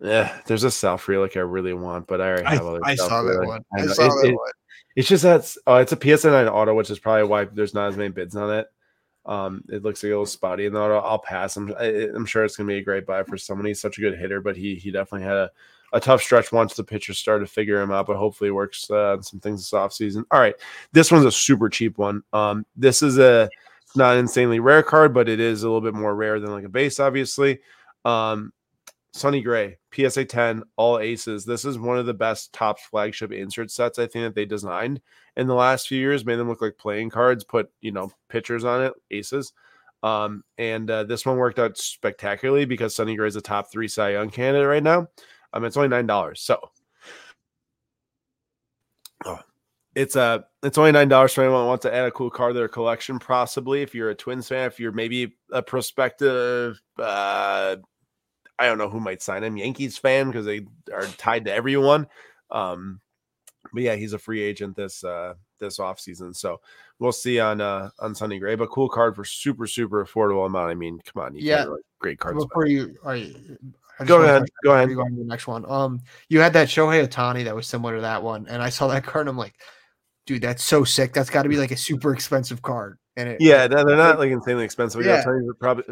Yeah, there's a South Relic I really want, but I already I, have other. I South saw that one. I I, saw It- that it- one. It's just that oh, it's a PSN 9 auto, which is probably why there's not as many bids on it. Um, it looks like a little spotty in the auto. I'll pass. I'm, I, I'm sure it's gonna be a great buy for someone. He's such a good hitter, but he he definitely had a, a tough stretch once the pitchers started to figure him out. But hopefully, it works uh, on some things this offseason. All right, this one's a super cheap one. Um, this is a not an insanely rare card, but it is a little bit more rare than like a base, obviously. Um, Sonny Gray, PSA 10, all aces. This is one of the best Topps flagship insert sets I think that they designed in the last few years. Made them look like playing cards, put you know pictures on it, aces. Um, and uh, this one worked out spectacularly because Sonny Gray is a top three Cy Young candidate right now. Um, it's only nine dollars, so oh, it's a uh, it's only nine dollars for anyone who wants to add a cool card to their collection. Possibly, if you're a Twins fan, if you're maybe a prospective, uh, I don't know who might sign him, Yankees fan because they are tied to everyone. Um, but yeah, he's a free agent this uh this off season, so we'll see on uh on Sonny Gray. But cool card for super super affordable amount. I mean, come on, you yeah, like great cards. Before you, go ahead, go ahead. Go on to the next one. Um, you had that Shohei Ohtani that was similar to that one, and I saw that card. I'm like, dude, that's so sick. That's got to be like a super expensive card. And it, yeah, no, they're not like insanely expensive. Yeah, the are probably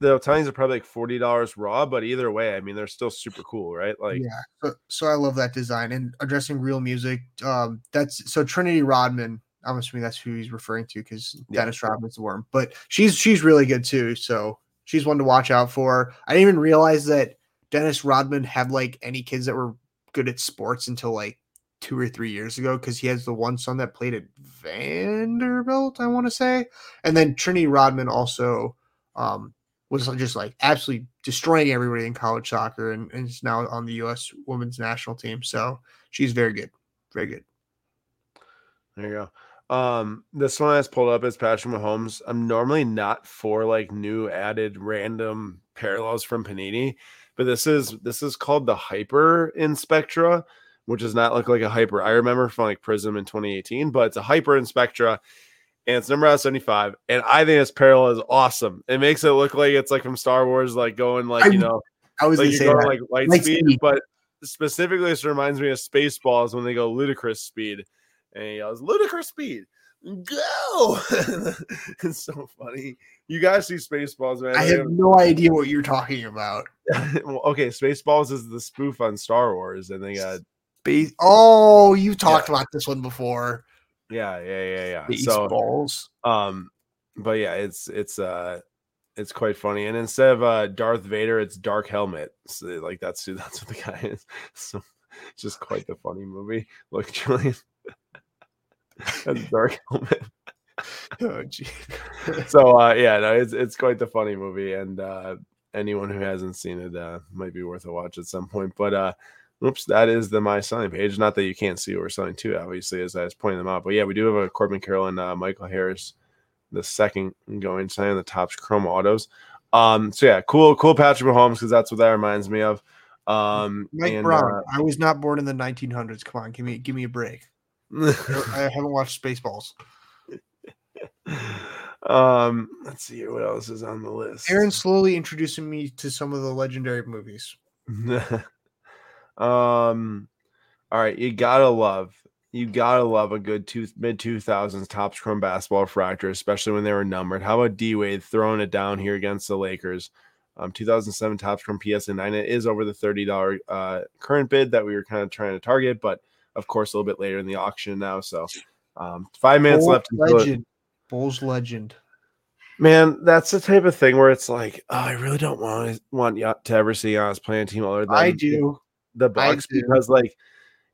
the Ohtani's are probably like forty dollars raw, but either way, I mean, they're still super cool, right? Like, yeah. So, so I love that design and addressing real music. Um, that's so Trinity Rodman. I'm assuming that's who he's referring to because yeah. Dennis Rodman's the worm, but she's she's really good too. So she's one to watch out for. I didn't even realize that Dennis Rodman had like any kids that were good at sports until like two or three years ago because he has the one son that played at Vanderbilt, I want to say. And then Trini Rodman also um, was just like absolutely destroying everybody in college soccer and, and is now on the U.S. women's national team. So she's very good. Very good. There you go. Um, this one I just pulled up is Patrick Mahomes. I'm normally not for like new added random parallels from Panini, but this is this is called the Hyper in Spectra which does not look like a hyper. I remember from like Prism in 2018, but it's a hyper in Spectra and it's number out 75. And I think this parallel is awesome. It makes it look like it's like from Star Wars, like going like, you know, I was like, going, like light like speed, speed, but specifically, this reminds me of Spaceballs when they go ludicrous speed. And he yells, ludicrous speed. Go! it's so funny. You guys see Spaceballs, man. I have no idea what you're talking about. well, okay, Spaceballs is the spoof on Star Wars, and they got Base. Oh, you talked yeah. about this one before. Yeah, yeah, yeah, yeah. Spaceballs. So, um, but yeah, it's it's uh, it's quite funny. And instead of uh Darth Vader, it's Dark Helmet. So, like that's who that's what the guy is. So, it's just quite the funny movie. Look, Julian, that's Dark Helmet. oh, gee. so uh, yeah, no, it's it's quite the funny movie, and uh, anyone who hasn't seen it uh, might be worth a watch at some point. But uh, Oops, that is the my selling page. Not that you can't see what we're selling to, obviously, as I was pointing them out. But yeah, we do have a Corbin Carroll and uh, Michael Harris, the second going sign on the Topps Chrome autos. Um, so yeah, cool, cool Patrick Mahomes because that's what that reminds me of. Um, Mike and, Brown. Uh, I was not born in the 1900s. Come on, give me give me a break. I haven't watched Spaceballs. um, let's see what else is on the list. Aaron slowly introducing me to some of the legendary movies. Um, all right, you gotta love, you gotta love a good two mid two thousands Topps Chrome basketball fractor, especially when they were numbered. How about D Wade throwing it down here against the Lakers? Um, 2007 Topps Chrome PSA nine. It is over the thirty dollar uh, current bid that we were kind of trying to target, but of course a little bit later in the auction now. So um, five minutes Bulls left. Legend, Bulls legend. Man, that's the type of thing where it's like, oh, I really don't want want to ever see Giannis playing a team other than I do the Bucks because like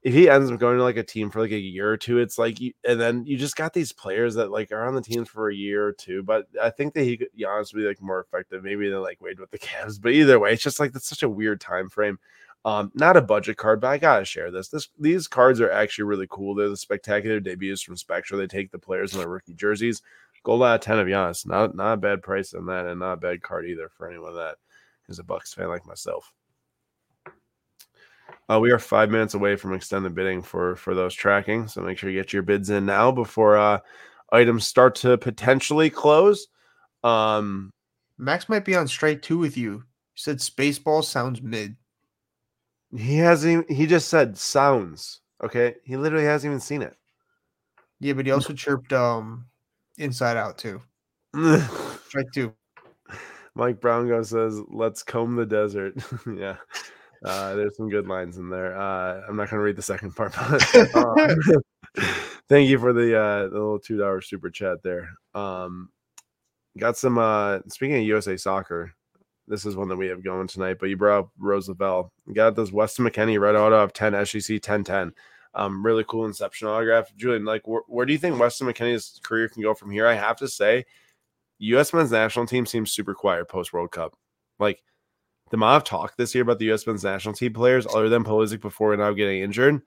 if he ends up going to like a team for like a year or two, it's like, and then you just got these players that like are on the teams for a year or two. But I think that he could, be honest, be like more effective maybe than like Wade with the Cavs. But either way, it's just like that's such a weird time frame. Um, not a budget card, but I gotta share this. This these cards are actually really cool. They're the spectacular debuts from Spectra. They take the players in their rookie jerseys. Gold out of ten. Not not a bad price on that, and not a bad card either for anyone that is a Bucks fan like myself. Uh, we are five minutes away from extended bidding for for those tracking, so make sure you get your bids in now before uh, items start to potentially close. Um, Max might be on straight two with you. He said Spaceball sounds mid. He hasn't. Even, he just said sounds. Okay, he literally hasn't even seen it. Yeah, but he also chirped um Inside Out too. strike two. Mike Browngo says, "Let's comb the desert." yeah, uh, there's some good lines in there. Uh, I'm not going to read the second part, but um, thank you for the uh, the little two dollar super chat there. Um, got some. Uh, speaking of USA Soccer, this is one that we have going tonight. But you brought up Roosevelt. You got this Weston McKennie red auto of 10 SGC 1010. Um, really cool Inception autograph. Julian, like, wh- where do you think Weston McKennie's career can go from here? I have to say, U.S. men's national team seems super quiet post World Cup. Like, the amount of talk this year about the U.S. men's national team players, other than Pulisic before and now getting injured,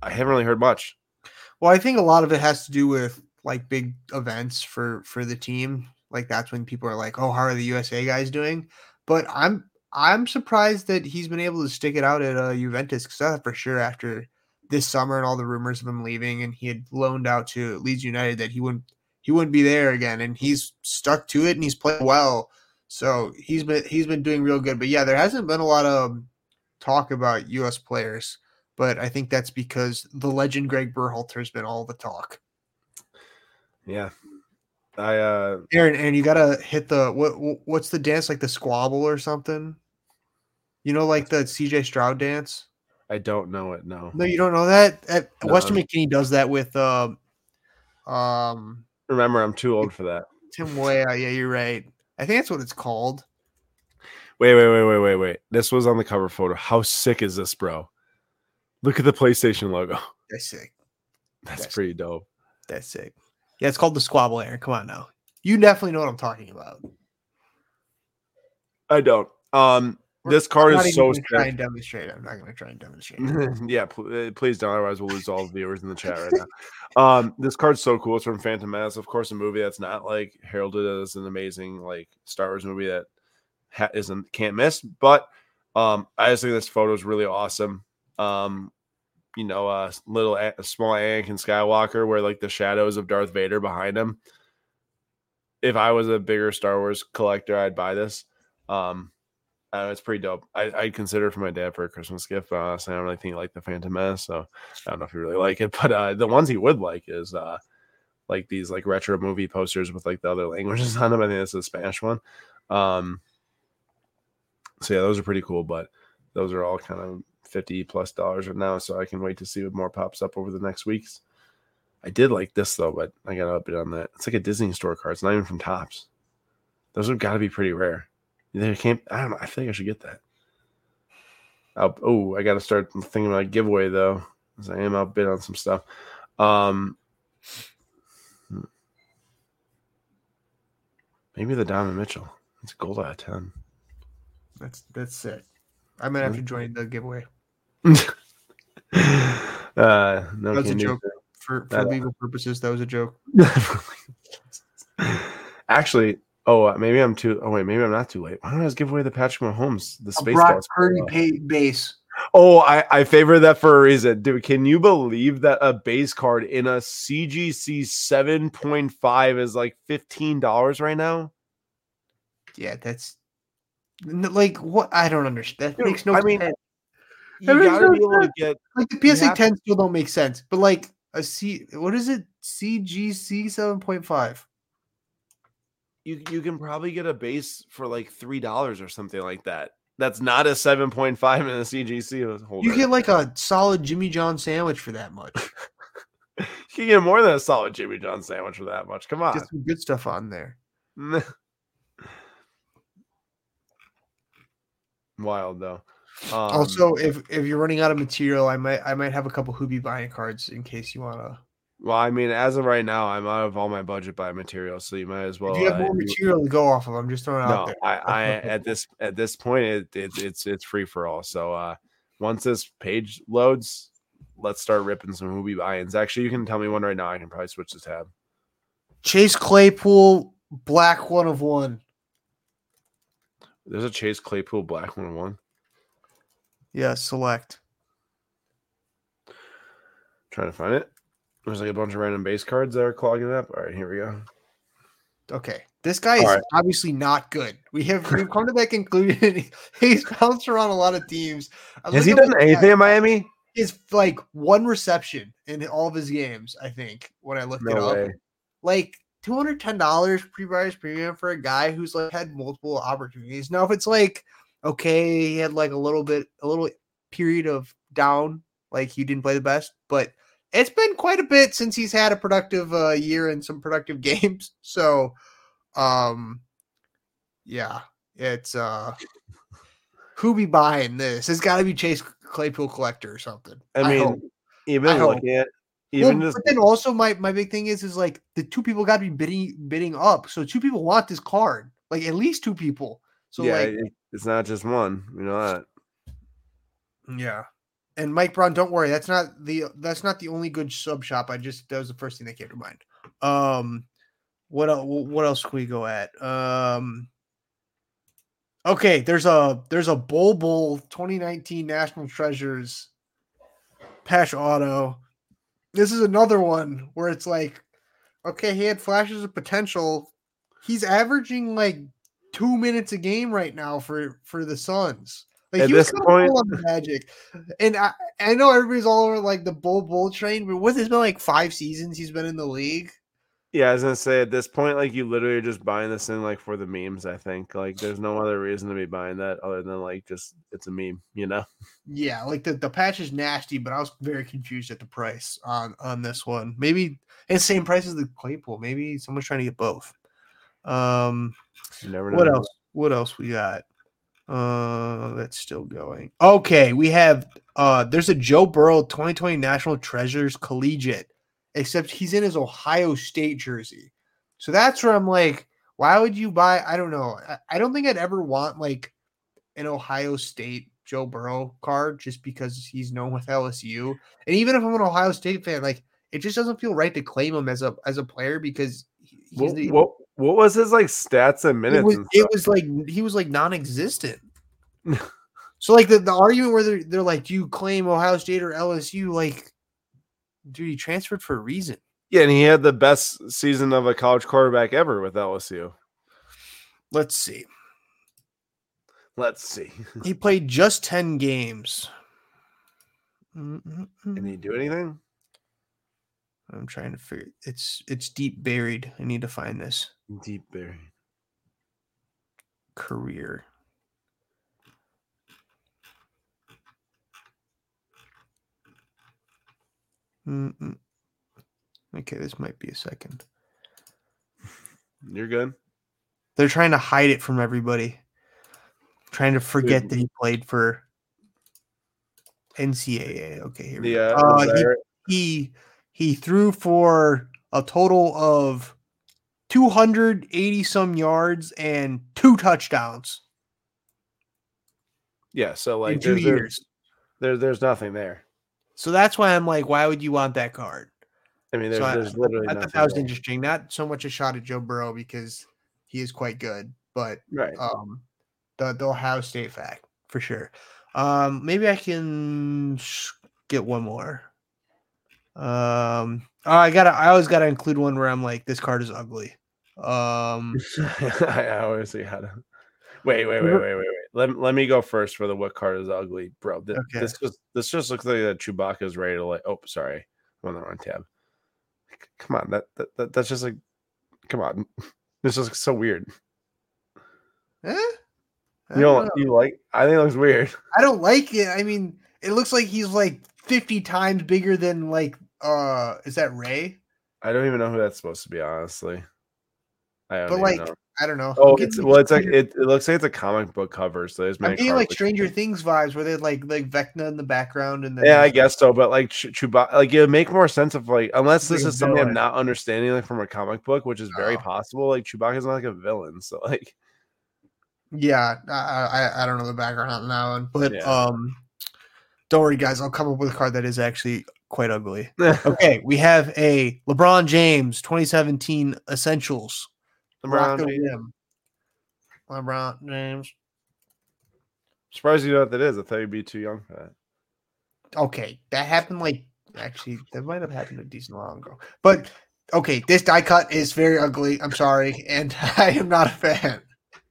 I haven't really heard much. Well, I think a lot of it has to do with like big events for for the team. Like that's when people are like, "Oh, how are the USA guys doing?" But I'm I'm surprised that he's been able to stick it out at uh, Juventus because for sure after this summer and all the rumors of him leaving, and he had loaned out to Leeds United that he wouldn't he wouldn't be there again, and he's stuck to it and he's played well. So he's been he's been doing real good. But yeah, there hasn't been a lot of talk about U.S. players, but I think that's because the legend Greg Berhalter has been all the talk. Yeah, I uh Aaron, and you gotta hit the what what's the dance like the squabble or something? You know, like the CJ Stroud dance. I don't know it. No, no, you don't know that. At, no. Weston McKennie does that with um, um. Remember, I'm too old for that. Tim Weah, yeah, you're right. I think that's what it's called. Wait, wait, wait, wait, wait, wait. This was on the cover photo. How sick is this, bro? Look at the PlayStation logo. That's sick. That's, that's pretty dope. That's sick. Yeah, it's called the squabble, Aaron. Come on now. You definitely know what I'm talking about. I don't. Um, this card is so try and demonstrate. I'm not going to try and demonstrate. yeah, pl- uh, please don't. Otherwise, we'll lose all the viewers in the chat right now. Um, this card's so cool. It's from Phantom Menace, of course, a movie that's not like heralded as an amazing like Star Wars movie that ha- isn't can't miss. But um, I just think this photo is really awesome. Um, you know, a little a small Anakin Skywalker, where like the shadows of Darth Vader behind him. If I was a bigger Star Wars collector, I'd buy this. Um, uh, it's pretty dope. I, I'd consider for my dad for a Christmas gift, but honestly, I don't really think he like the Phantom Menace, so I don't know if he really like it. But uh, the ones he would like is uh, like these like retro movie posters with like the other languages on them. I think it's a Spanish one. Um, so yeah, those are pretty cool, but those are all kind of 50 plus dollars right now. So I can wait to see what more pops up over the next weeks. I did like this though, but I got a bit on that. It's like a Disney store card. It's not even from Topps. Those have got to be pretty rare. They can't. I don't know. I think I should get that. oh, I got to start thinking about giveaway though, because I am outbid on some stuff. Um, hmm. maybe the Diamond Mitchell. It's gold out of ten. That's that's sick. I might have to join the giveaway. uh, no, that's a joke. For, for legal purposes, that was a joke. Actually, oh, uh, maybe I'm too. Oh wait, maybe I'm not too late. Why don't I just give away the Patrick Mahomes, the space Brock Purdy base? Oh, I I favor that for a reason, dude. Can you believe that a base card in a CGC 7.5 is like fifteen dollars right now? Yeah, that's like what? I don't understand. That Dude, makes no. I mean, you gotta be able to get like the PSA 10 to, still don't make sense, but like a C, what is it? CGC 7.5. You you can probably get a base for like three dollars or something like that. That's not a 7.5 in a CGC holder. You get like a solid Jimmy John sandwich for that much. you can get more than a solid Jimmy John sandwich for that much. Come on. Get some good stuff on there. Wild though. Um, also, if if you're running out of material, I might I might have a couple Hoopy buying cards in case you wanna. Well, I mean, as of right now, I'm out of all my budget by material, so you might as well. If you have more uh, material to go off of. I'm just throwing no, out there. I, I at this at this point, it, it, it's it's free for all. So uh once this page loads, let's start ripping some Hoopy buy-ins. Actually, you can tell me one right now. I can probably switch the tab. Chase Claypool, black one of one. There's a Chase Claypool black one of one. Yeah, select. Trying to find it. There's like a bunch of random base cards that are clogging up. All right, here we go. Okay. This guy is right. obviously not good. We have we've come to that conclusion. He's bounced around a lot of teams. Has he done anything in Miami? Is like one reception in all of his games, I think, when I looked no it up. Way. Like $210 pre-buyer's premium for a guy who's like had multiple opportunities. Now, if it's like, okay, he had like a little bit, a little period of down, like he didn't play the best, but it's been quite a bit since he's had a productive uh, year and some productive games. So, um, yeah, It's uh who be buying this? It's got to be Chase Claypool collector or something. I mean, hope. even I looking at even well, just but then also my my big thing is is like the two people got to be bidding bidding up. So two people want this card, like at least two people. So yeah, like it's not just one. You know that. yeah. And Mike Brown, don't worry, that's not the that's not the only good sub shop. I just that was the first thing that came to mind. Um, what else? What else can we go at? Um, okay, there's a there's a Bol Bol 2019 National Treasures patch auto. This is another one where it's like, okay, he had flashes of potential. He's averaging like two minutes a game right now for for the Suns. Like At he was point- cool on the Magic, and I I know everybody's all over like the Bol Bol train, but what has been like five seasons he's been in the league. Yeah, I was gonna say at this point, like you literally are just buying this thing like for the memes. I think like there's no other reason to be buying that other than like just it's a meme, you know. Yeah, like the, the patch is nasty, but I was very confused at the price on on this one. Maybe it's the same price as the Claypool. Maybe someone's trying to get both. Um, You never know. what else? What else we got? Uh, that's still going. Okay, we have uh, there's a Joe Burrow 2020 National Treasures Collegiate, except he's in his Ohio State jersey. So that's where I'm like, why would you buy? I don't know. I, I don't think I'd ever want like an Ohio State Joe Burrow card just because he's known with LSU. And even if I'm an Ohio State fan, like it just doesn't feel right to claim him as a as a player because he's What, the, what what was his like stats and minutes? it was, and it was like he was like non-existent. so like the, the argument where they're, they're like, do you claim Ohio State or LSU? Like, dude, he transferred for a reason. yeah, and he had the best season of a college quarterback ever with LSU. Let's see. Let's see. He played just 10 games. Mm-mm-mm. Can he do anything? I'm trying to figure it's it's deep buried. I need to find this Deep buried. career. Mm-mm. Okay, this might be a second. You're good. They're trying to hide it from everybody. Trying to forget that he played for NCAA. Okay, here we The go. uh, Uh, he, he he threw for a total of 280 some yards and two touchdowns yeah. So like in two there's, there's years. there, there's nothing there. So that's why I'm like, why would you want that card? I mean, there's, So I- literally I thought that was there. interesting. Not so much a shot at Joe Burrow because he is quite good, but Right. um the the Ohio State fact for sure. Um maybe I can get one more. Um oh, I gotta I always gotta include one where I'm like, this card is ugly. Um I always gotta wait, wait, wait, wait, wait, wait. Let, let me go first for the what card is ugly, bro. This, Okay. this just this just looks like that Chewbacca is ready to like. Oh, sorry, I'm on the wrong tab. Come on, that, that, that that's just like, come on, this looks so weird. eh? You don't don't, know. you like? I think it looks weird. I don't like it. I mean, it looks like he's like 50 times bigger than like uh is that Rey? I don't even know who that's supposed to be, honestly. I don't But like know. I don't know. Oh, it's well, it's like it, it looks like it's a comic book cover, so there's I'm getting like Stranger Things vibes where they like like Vecna in the background and then Yeah, I guess so. But like Ch- Chewbacca, like it would make more sense if like unless this is something I'm not understanding like from a comic book, which is very Oh. possible. Like Chewbacca's not like a villain, so like Yeah, I, I I don't know the background on that one, but Yeah. um, don't worry, guys. I'll come up with a card that is actually quite ugly. Okay, we have a LeBron James 2017 Essentials. LeBron. James. LeBron James. Surprised you know what that is. I thought you'd be too young for that. Okay, that happened like actually that might have happened a decent long ago. But okay, this die cut is very ugly. I'm sorry, and I am not a fan.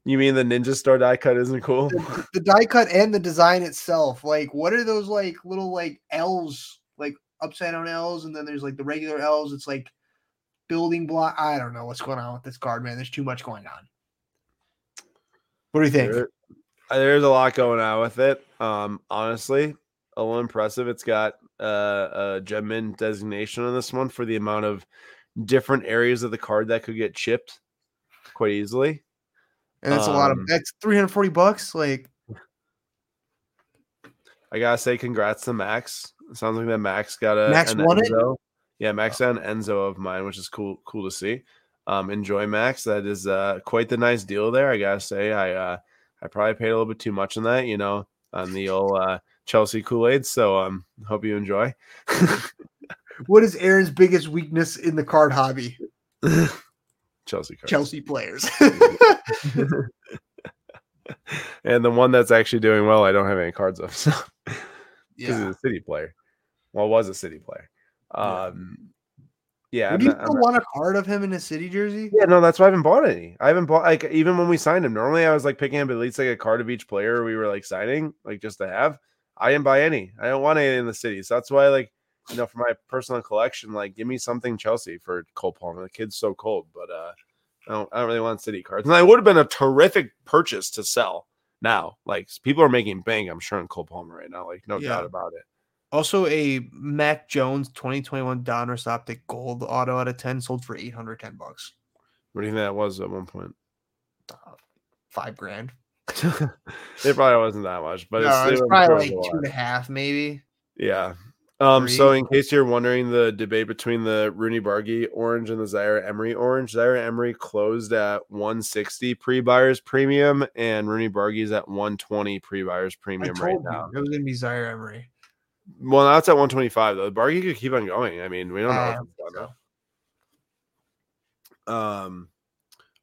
You mean the Ninja Star die cut isn't cool? the, the die cut and the design itself. Like, what are those like little like L's, like upside down L's, and then there's like the regular L's. It's like building block. I don't know what's going on with this card, man. There's too much going on. What do you think? There- uh, there's a lot going on with it. Um, honestly, a little impressive. It's got uh, a gem mint designation on this one for the amount of different areas of the card that could get chipped quite easily. And that's a lot of Um, that's 340 bucks. Like, I gotta say, congrats to Max. Sounds like that Max got a Max won it? Yeah, Max got an Enzo of mine, which is cool. Cool to see. Um, enjoy Max. That is uh quite the nice deal there. I gotta say, I uh I probably paid a little bit too much on that, you know, on the old uh Chelsea Kool Aid. So um, hope you enjoy. what is Aaron's biggest weakness in the card hobby? Chelsea cards. Chelsea players. and the one that's actually doing well, I don't have any cards of. So because yeah. he's a city player. Well, was a city player. Yeah. Um, yeah, Would I'm you not- I'm still not- want a card of him in a city jersey? yeah, no, that's why I haven't bought any. I haven't bought like even when we signed him. Normally, I was like picking up at least like a card of each player we were like signing, like just to have. I didn't buy any. I don't want any in the city, so that's why like you know for my personal collection, like give me something Chelsea for Cole Palmer. The kid's so cold, but uh, I don't. I don't really want city cards. And that would have been a terrific purchase to sell. Now, like people are making bank, I'm sure in Cole Palmer right now, like no Yeah. doubt about it. Also, a Mac Jones 2021 Donruss Optic Gold Auto out of 10 sold for 810 bucks. What do you think that was at one point? Uh, five grand. it probably wasn't that much, but no, it's, it was probably like two and a half, maybe. Yeah. Um, so in case you're wondering the debate between the Roony Bardghji orange and the Zaire Emery orange, Zaire Emery closed at 160 pre-buyers premium and Roony Bardghji's at 120 pre-buyers premium right you now. it was gonna be Zaire Emery. Well, now it's at 125 though. Bardghji could keep on going. I mean, we don't know. I if don't it's think done now. Um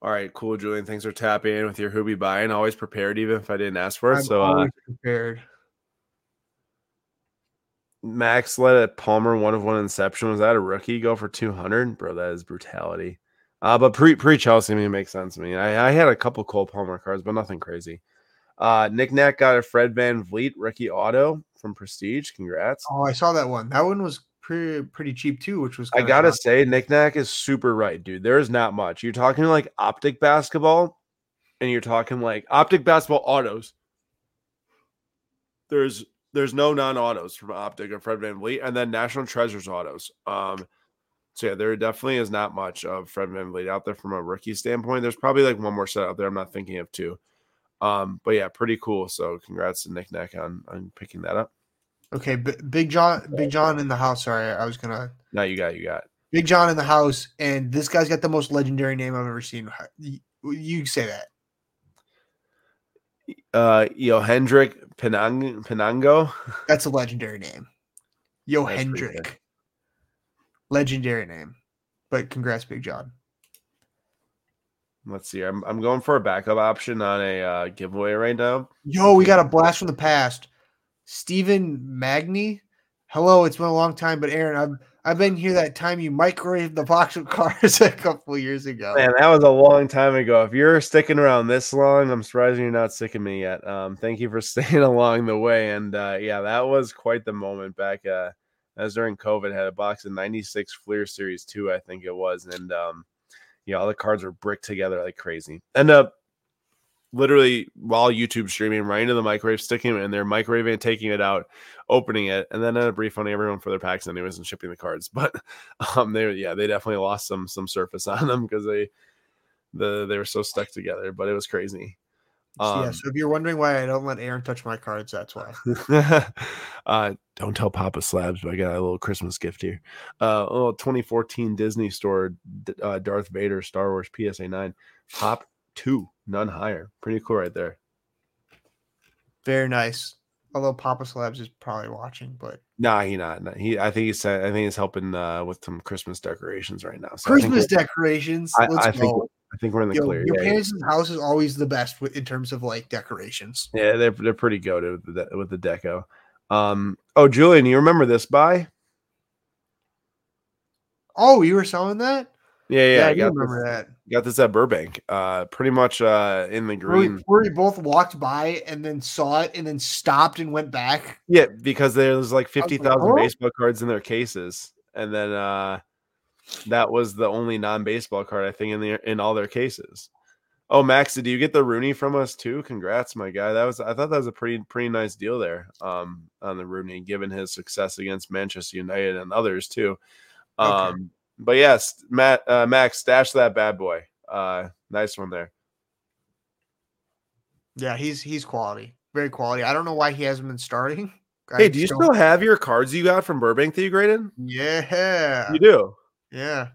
all right, cool, Julian. Thanks for tapping in with your Hoobie buying. Always prepared, even if I didn't ask for it. I'm so uh always prepared. Max let a Palmer one of one inception. Was that a rookie go for 200? Bro, that is brutality. Uh, but pre pre Chelsea, I mean, it makes sense to me. I, I had a couple Cole Palmer cards, but nothing crazy. Uh, Nick Nack got a Fred VanVleet rookie auto from Prestige. Congrats. Oh, I saw that one. That one was pretty pretty cheap too, which was I gotta shocking. say, Nick Nack is super right, dude. There is not much. You're talking like optic basketball, and you're talking like optic basketball autos. There's there's no non-autos from optic or Fred VanVleet, and then National Treasures autos. Um, so yeah, there definitely is not much of Fred VanVleet out there from a rookie standpoint. There's probably like one more set out there. I'm not thinking of two. Um, but yeah, pretty cool. So congrats to Nick Nack on on picking that up. Okay, B- Big John, Big John in the house. Sorry, I was gonna No, you got you got. Big John in the house, and this guy's got the most legendary name I've ever seen. You, you say that. Uh, Yo Hendrick Penang Penango. That's a legendary name. Yo. Hendrick. Legendary name. But congrats, Big John. Let's see. I'm I'm going for a backup option on a uh, giveaway right now. Yo, we got a blast from the past. Stephen Magny. Hello, it's been a long time, but Aaron, I've I've been here that time you microwaved the box of cards a couple years ago. Man, that was a long time ago. If you're sticking around this long, I'm surprised you're not sick of me yet. Um, thank you for staying along the way. And uh, yeah, that was quite the moment back. Uh, as during COVID, had a box of 96 Fleer Series 2, I think it was. And um, yeah, all the cards were bricked together like crazy. End up literally while YouTube streaming right into the microwave, sticking it in there, microwaving, taking it out, opening it, and then ended up refunding everyone for their packs anyways and shipping the cards. But um, they yeah, they definitely lost some some surface on them because they the they were so stuck together. But it was crazy. yeah, Um, so if you're wondering why I don't let Aaron touch my cards, that's why. uh, don't tell Papa Slabs, but I got a little Christmas gift here. Uh, a little 2014 Disney Store D- uh, Darth Vader Star Wars PSA 9 Pop 2, none higher. Pretty cool right there. Very nice. Although Papa Slabs is probably watching, but Nah, he not. nah, He, I think he's. I think he's helping uh, with some Christmas decorations right now. So Christmas we're- decorations. I, let's I go. think. I think we're in the Yo, clear. your Yeah, yeah. parents' house is always the best in terms of like decorations. Yeah, they're they're pretty goated with the with the deco. Um. Oh, Julian, you remember this buy? Oh, you were selling that? Yeah, yeah. I I got remember this, that. Got this at Burbank. Uh, pretty much uh in the Where we, green. where we both walked by and then saw it and then stopped and went back. Yeah, because there's like like, fifty thousand "Oh." baseball cards in their cases, and then uh that was the only non-baseball card I think in the in all their cases. Oh, Max, did you get the Roony from us too? Congrats, my guy. That was I thought that was a pretty pretty nice deal there. Um, on the Roony, given his success against Manchester United and others too. Okay. But yes, Matt, uh, Max, stash that bad boy. Uh, nice one there. Yeah, he's he's quality, very quality. I don't know why he hasn't been starting. Hey, do you still have your cards you got from Burbank that you graded? Yeah, you do. Yeah,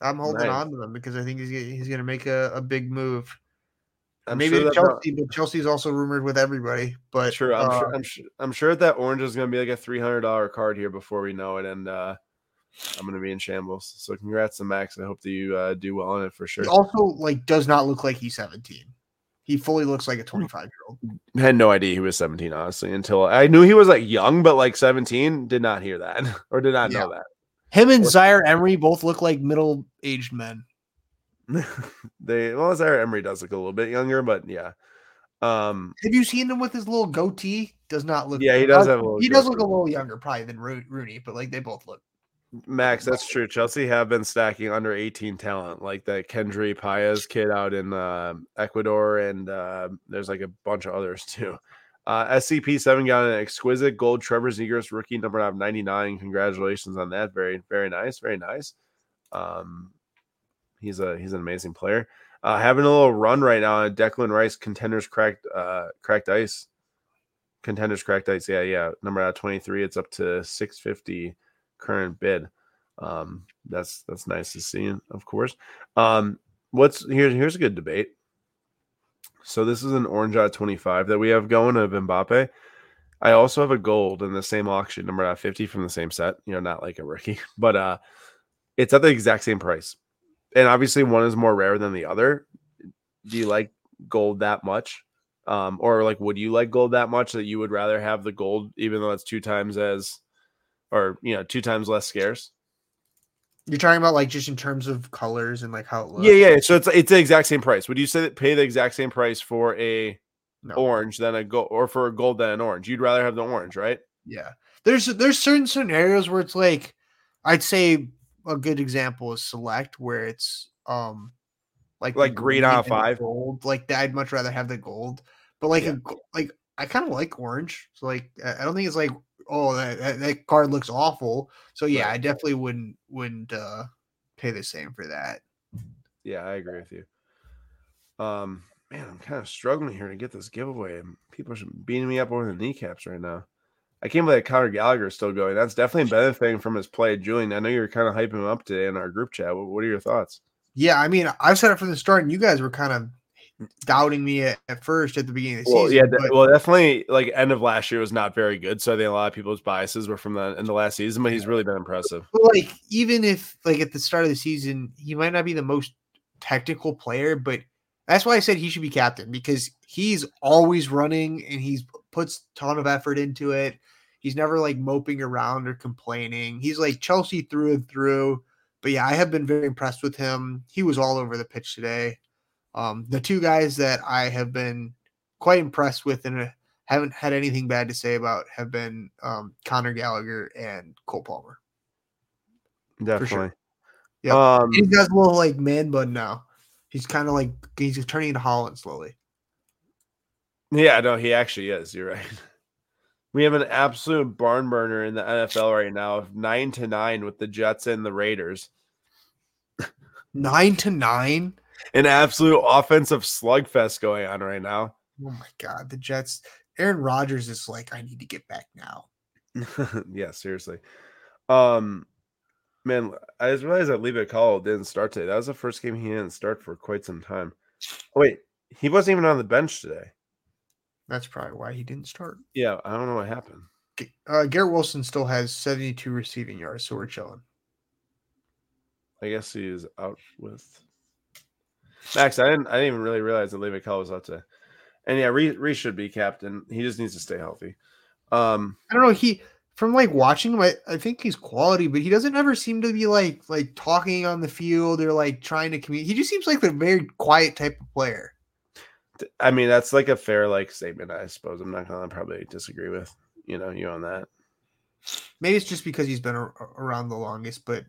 I'm holding nice. on to them because I think he's he's going to make a, a big move. I'm Maybe sure Chelsea, not... but Chelsea's also rumored with everybody. But sure, I'm uh, sure, I'm sure, I'm sure that orange is going to be like a three hundred dollar card here before we know it, and uh, I'm going to be in shambles. So congrats to Max. I hope that you uh, do well on it for sure. He also like does not look like he's 17. He fully looks like a 25 year old. Had no idea he was 17, honestly, until I knew he was like young, but like 17. Did not hear that or did not yeah. know that. Him and Zaire Emery both look like middle aged men. they well, Zaire Emery does look a little bit younger, but yeah. Um, have you seen him with his little goatee? Does not look. Yeah, he does have. he does look a little younger, probably than Roony, but like they both look Max, that's true. Chelsea have been stacking under 18 talent, like that Kendry Paez kid out in uh, Ecuador, and uh, there's like a bunch of others too. Uh, SCP7 got an exquisite gold Trevor Zegras rookie number of 99. Congratulations on that. Very, very nice. Very nice. Um, he's a he's an amazing player. Uh, having a little run right now. Declan Rice contenders cracked uh, cracked ice. Contenders cracked ice. Yeah, yeah. Number out 23. It's up to 650 current bid. Um, that's that's nice to see, of course. Um, what's here's here's a good debate. So this is an orange out 25 that we have going of Mbappe. I also have a gold in the same auction, number out 50 from the same set. You know, not like a rookie, but uh, it's at the exact same price. And obviously, one is more rare than the other. Do you like gold that much? Um, or like, would you like gold that much that you would rather have the gold, even though it's two times as or you know two times less scarce. You're talking about like just in terms of colors and like how it looks. Yeah, yeah. So it's it's the exact same price. Would you say that pay the exact same price for a no. orange than a gold, or for a gold than an orange? You'd rather have the orange, right? Yeah. There's there's certain scenarios where it's like, I'd say a good example is select where it's um like like green on five gold. Like I'd much rather have the gold, but like yeah. a, like I kind of like orange. So like I don't think it's like oh that, that, that card looks awful. So yeah, right. I definitely wouldn't wouldn't uh pay the same for that. Yeah, I agree with you. Um, man, I'm kind of struggling here to get this giveaway. People are beating me up over the kneecaps right now. I can't believe that Conor Gallagher is still going. That's definitely benefiting from his play. Julian, I know you're kind of hyping him up today in our group chat. What, what are your thoughts? Yeah, I mean, I've said it from the start, and you guys were kind of doubting me at, at, first at the beginning of the well, season. Yeah, but... well, definitely like end of last year was not very good. So I think a lot of people's biases were from the in the last season, but he's really been impressive. But like even if like at the start of the season, he might not be the most technical player, but that's why I said he should be captain because he's always running and he's puts ton of effort into it. He's never like moping around or complaining. He's like Chelsea through and through. But yeah, I have been very impressed with him. He was all over the pitch today. Um, the two guys that I have been quite impressed with and uh, haven't had anything bad to say about have been um, Conor Gallagher and Cole Palmer. Definitely. Sure. Yeah, um, he does a little like man bun now. He's kind of like he's turning into Haaland slowly. Yeah, no, he actually is. You're right. We have an absolute barn burner in the NFL right now of nine to nine with the Jets and the Raiders. Nine to nine an absolute offensive slugfest going on right now. Oh my god, the Jets. Aaron Rodgers is like, I need to get back now. yeah, seriously. Um, man, I just realized that Levi Colwill didn't start today. That was the first game he didn't start for quite some time. Oh, wait, he wasn't even on the bench today. That's probably why he didn't start. Yeah, I don't know what happened. Uh, Garrett Wilson still has 72 receiving yards, so we're chilling. I guess he is out with Max, I didn't I didn't even really realize that Levi Colwill was out to and yeah, Reece should be captain. He just needs to stay healthy. Um I don't know, he from like watching him, I, I think he's quality, but he doesn't ever seem to be like like talking on the field or like trying to communicate. He just seems like a very quiet type of player. I mean, that's like a fair like statement, I suppose. I'm not gonna probably disagree with you know you on that. Maybe it's just because he's been a- around the longest, but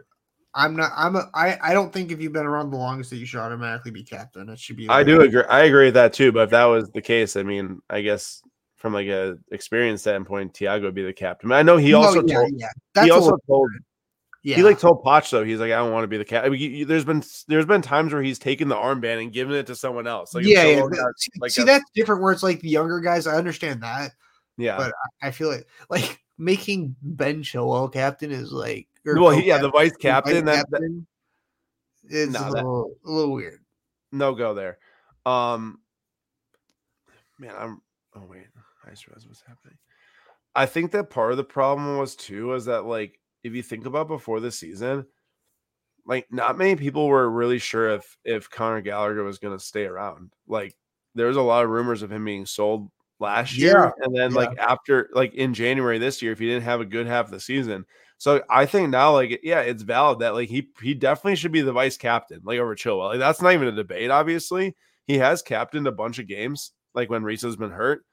I'm not. I'm. A, I. I don't think if you've been around the longest that you should automatically be captain. It should be. I do agree. I agree with that too. But if that was the case, I mean, I guess from like a experience standpoint, Thiago would be the captain. I know he oh, also yeah, told. Yeah. That's he also told. Yeah. He like told Potch though he's like I don't want to be the cat. I mean, there's been there's been times where he's taken the armband and given it to someone else. Like yeah, yeah. someone but got, see, like see a- that's different where it's like the younger guys. I understand that. yeah. but I feel like like making Ben Chilwell captain is like well, he, yeah, the vice captain. That, that captain is Nah, a, that- little, a little weird. no go there. Um, man, I'm. Oh wait, I just realized what's happening. I think that part of the problem was too was that like if you think about before the season, like not many people were really sure if if Conor Gallagher was going to stay around. Like there was a lot of rumors of him being sold last year, and then yeah. like after like in January this year, if he didn't have a good half of the season. So I think now, like, yeah, it's valid that like he he definitely should be the vice captain, like over Chilwell. Like that's not even a debate. Obviously, he has captained a bunch of games, like when Reece has been hurt,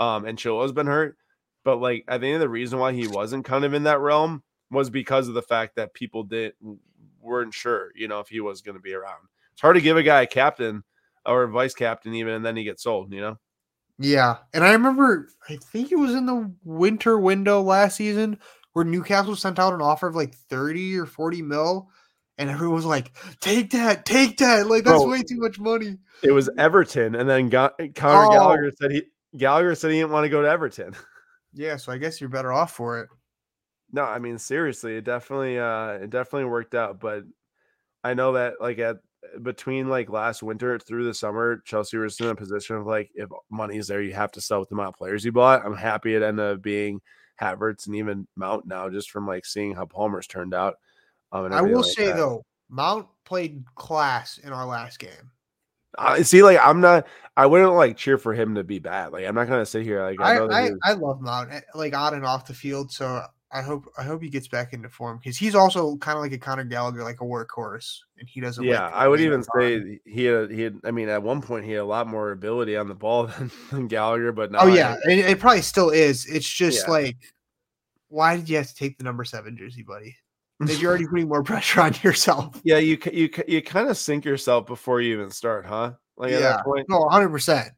um, and Chilwell's been hurt. But like, I think the reason why he wasn't kind of in that realm was because of the fact that people didn't weren't sure, you know, if he was going to be around. It's hard to give a guy a captain or a vice captain even, and then he gets sold. You know, Yeah, and I remember I think it was in the winter window last season where Newcastle sent out an offer of like thirty or forty mil, and everyone was like, "Take that, take that!" Like that's Bro. way too much money. it was Everton, and then Ga- Conor Oh. Gallagher said he Gallagher said he didn't want to go to Everton. Yeah, so I guess you're better off for it. No, I mean seriously, it definitely uh it definitely worked out, but I know that like at between like last winter through the summer, Chelsea was in a position of like if money's there, you have to sell with the amount of players you bought. I'm happy it ended up being Havertz and even Mount now, just from like seeing how Palmer's turned out. Um, and I will like say that. though, Mount played class in our last game. I see, like I'm not, I wouldn't like cheer for him to be bad. Like I'm not gonna sit here like I I I, I love Mount eh, like on and off the field. So I hope I hope he gets back into form because he's also kind of like a Conor Gallagher, like a workhorse, and he doesn't. Yeah, like I would even say he had he had. I mean, at one point he had a lot more ability on the ball than, than Gallagher, but oh, now Oh yeah, and it probably still is. It's just Yeah. like, why did you have to take the number seven jersey, buddy? If you're already putting more pressure on yourself. yeah, you you you kind of sink yourself before you even start, huh? Like at Yeah. that point, No, 100. percent